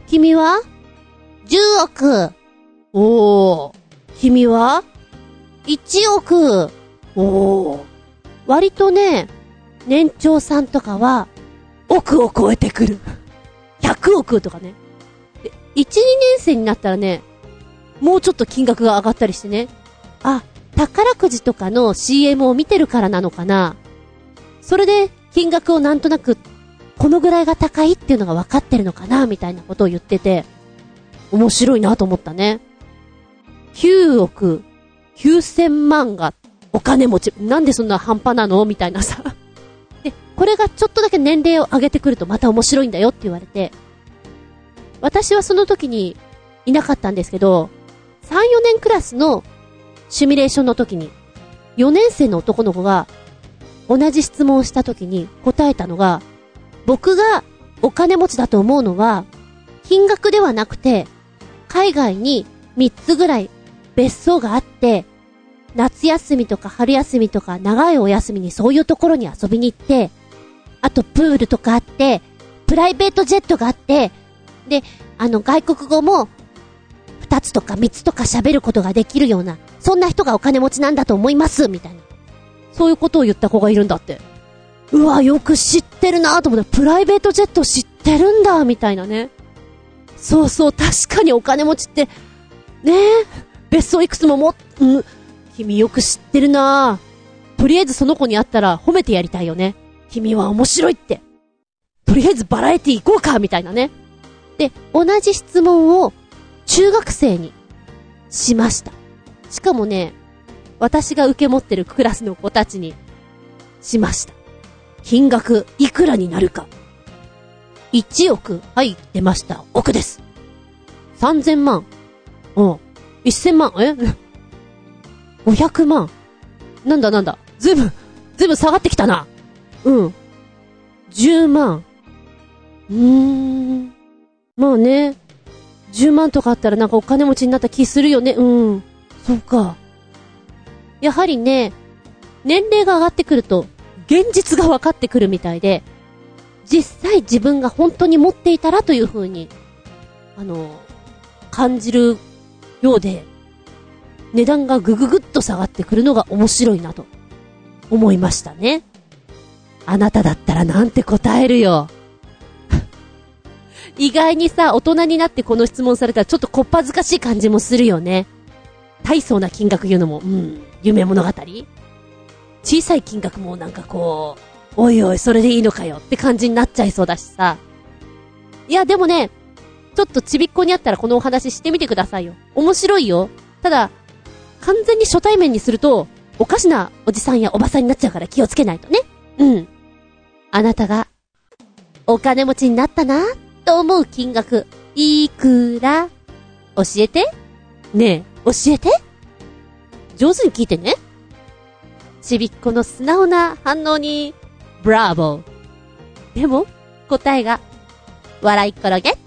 君は ?10 億。おー。君は ?1 億。おー。割とね、年長さんとかは、億を超えてくる。<laughs> 100億とかね。1、2年生になったらね、もうちょっと金額が上がったりしてね。あ、宝くじとかの CM を見てるからなのかな。それで金額をなんとなく、このぐらいが高いっていうのが分かってるのかな、みたいなことを言ってて、面白いなと思ったね。9億9000万がお金持ち。なんでそんな半端なのみたいなさ。で、これがちょっとだけ年齢を上げてくるとまた面白いんだよって言われて、私はその時にいなかったんですけど、3、4年クラスのシミュレーションの時に、4年生の男の子が同じ質問をした時に答えたのが、僕がお金持ちだと思うのは、金額ではなくて、海外に3つぐらい別荘があって、夏休みとか春休みとか長いお休みにそういうところに遊びに行って、あとプールとかあって、プライベートジェットがあって、で、あの外国語も2つとか3つとか喋ることができるような、そんな人がお金持ちなんだと思います、みたいな。そういうことを言った子がいるんだって。うわ、よく知ってるなと思って、プライベートジェット知ってるんだ、みたいなね。そうそう、確かにお金持ちって、ねえ、別荘いくつもも、うん、君よく知ってるなとりあえずその子に会ったら褒めてやりたいよね。君は面白いって。とりあえずバラエティ行こうかみたいなね。で、同じ質問を中学生にしました。しかもね、私が受け持ってるクラスの子たちにしました。金額いくらになるか。1億、はい、出ました。億です。3000万。うん。1000万、え <laughs> ?500 万。なんだなんだ。ずいぶん、ずいぶん下がってきたな。うん。10万。うーん。まあね。10万とかあったらなんかお金持ちになった気するよね。うん。そうか。やはりね、年齢が上がってくると、現実が分かってくるみたいで、実際自分が本当に持っていたらという風に、あの、感じるようで、値段がぐぐぐっと下がってくるのが面白いなと思いましたね。あなただったらなんて答えるよ。<laughs> 意外にさ、大人になってこの質問されたらちょっとこっぱずかしい感じもするよね。大層な金額言うのも、うん、夢物語？小さい金額もなんかこう、おいおい、それでいいのかよって感じになっちゃいそうだしさ。いや、でもね、ちょっとちびっこにあったらこのお話してみてくださいよ。面白いよ。ただ、完全に初対面にすると、おかしなおじさんやおばさんになっちゃうから気をつけないとね。うん。あなたが、お金持ちになったな、と思う金額、いくら？教えて？ねえ、教えて？上手に聞いてね。ちびっこの素直な反応に、ブラボー。でも、答えが、笑い転げ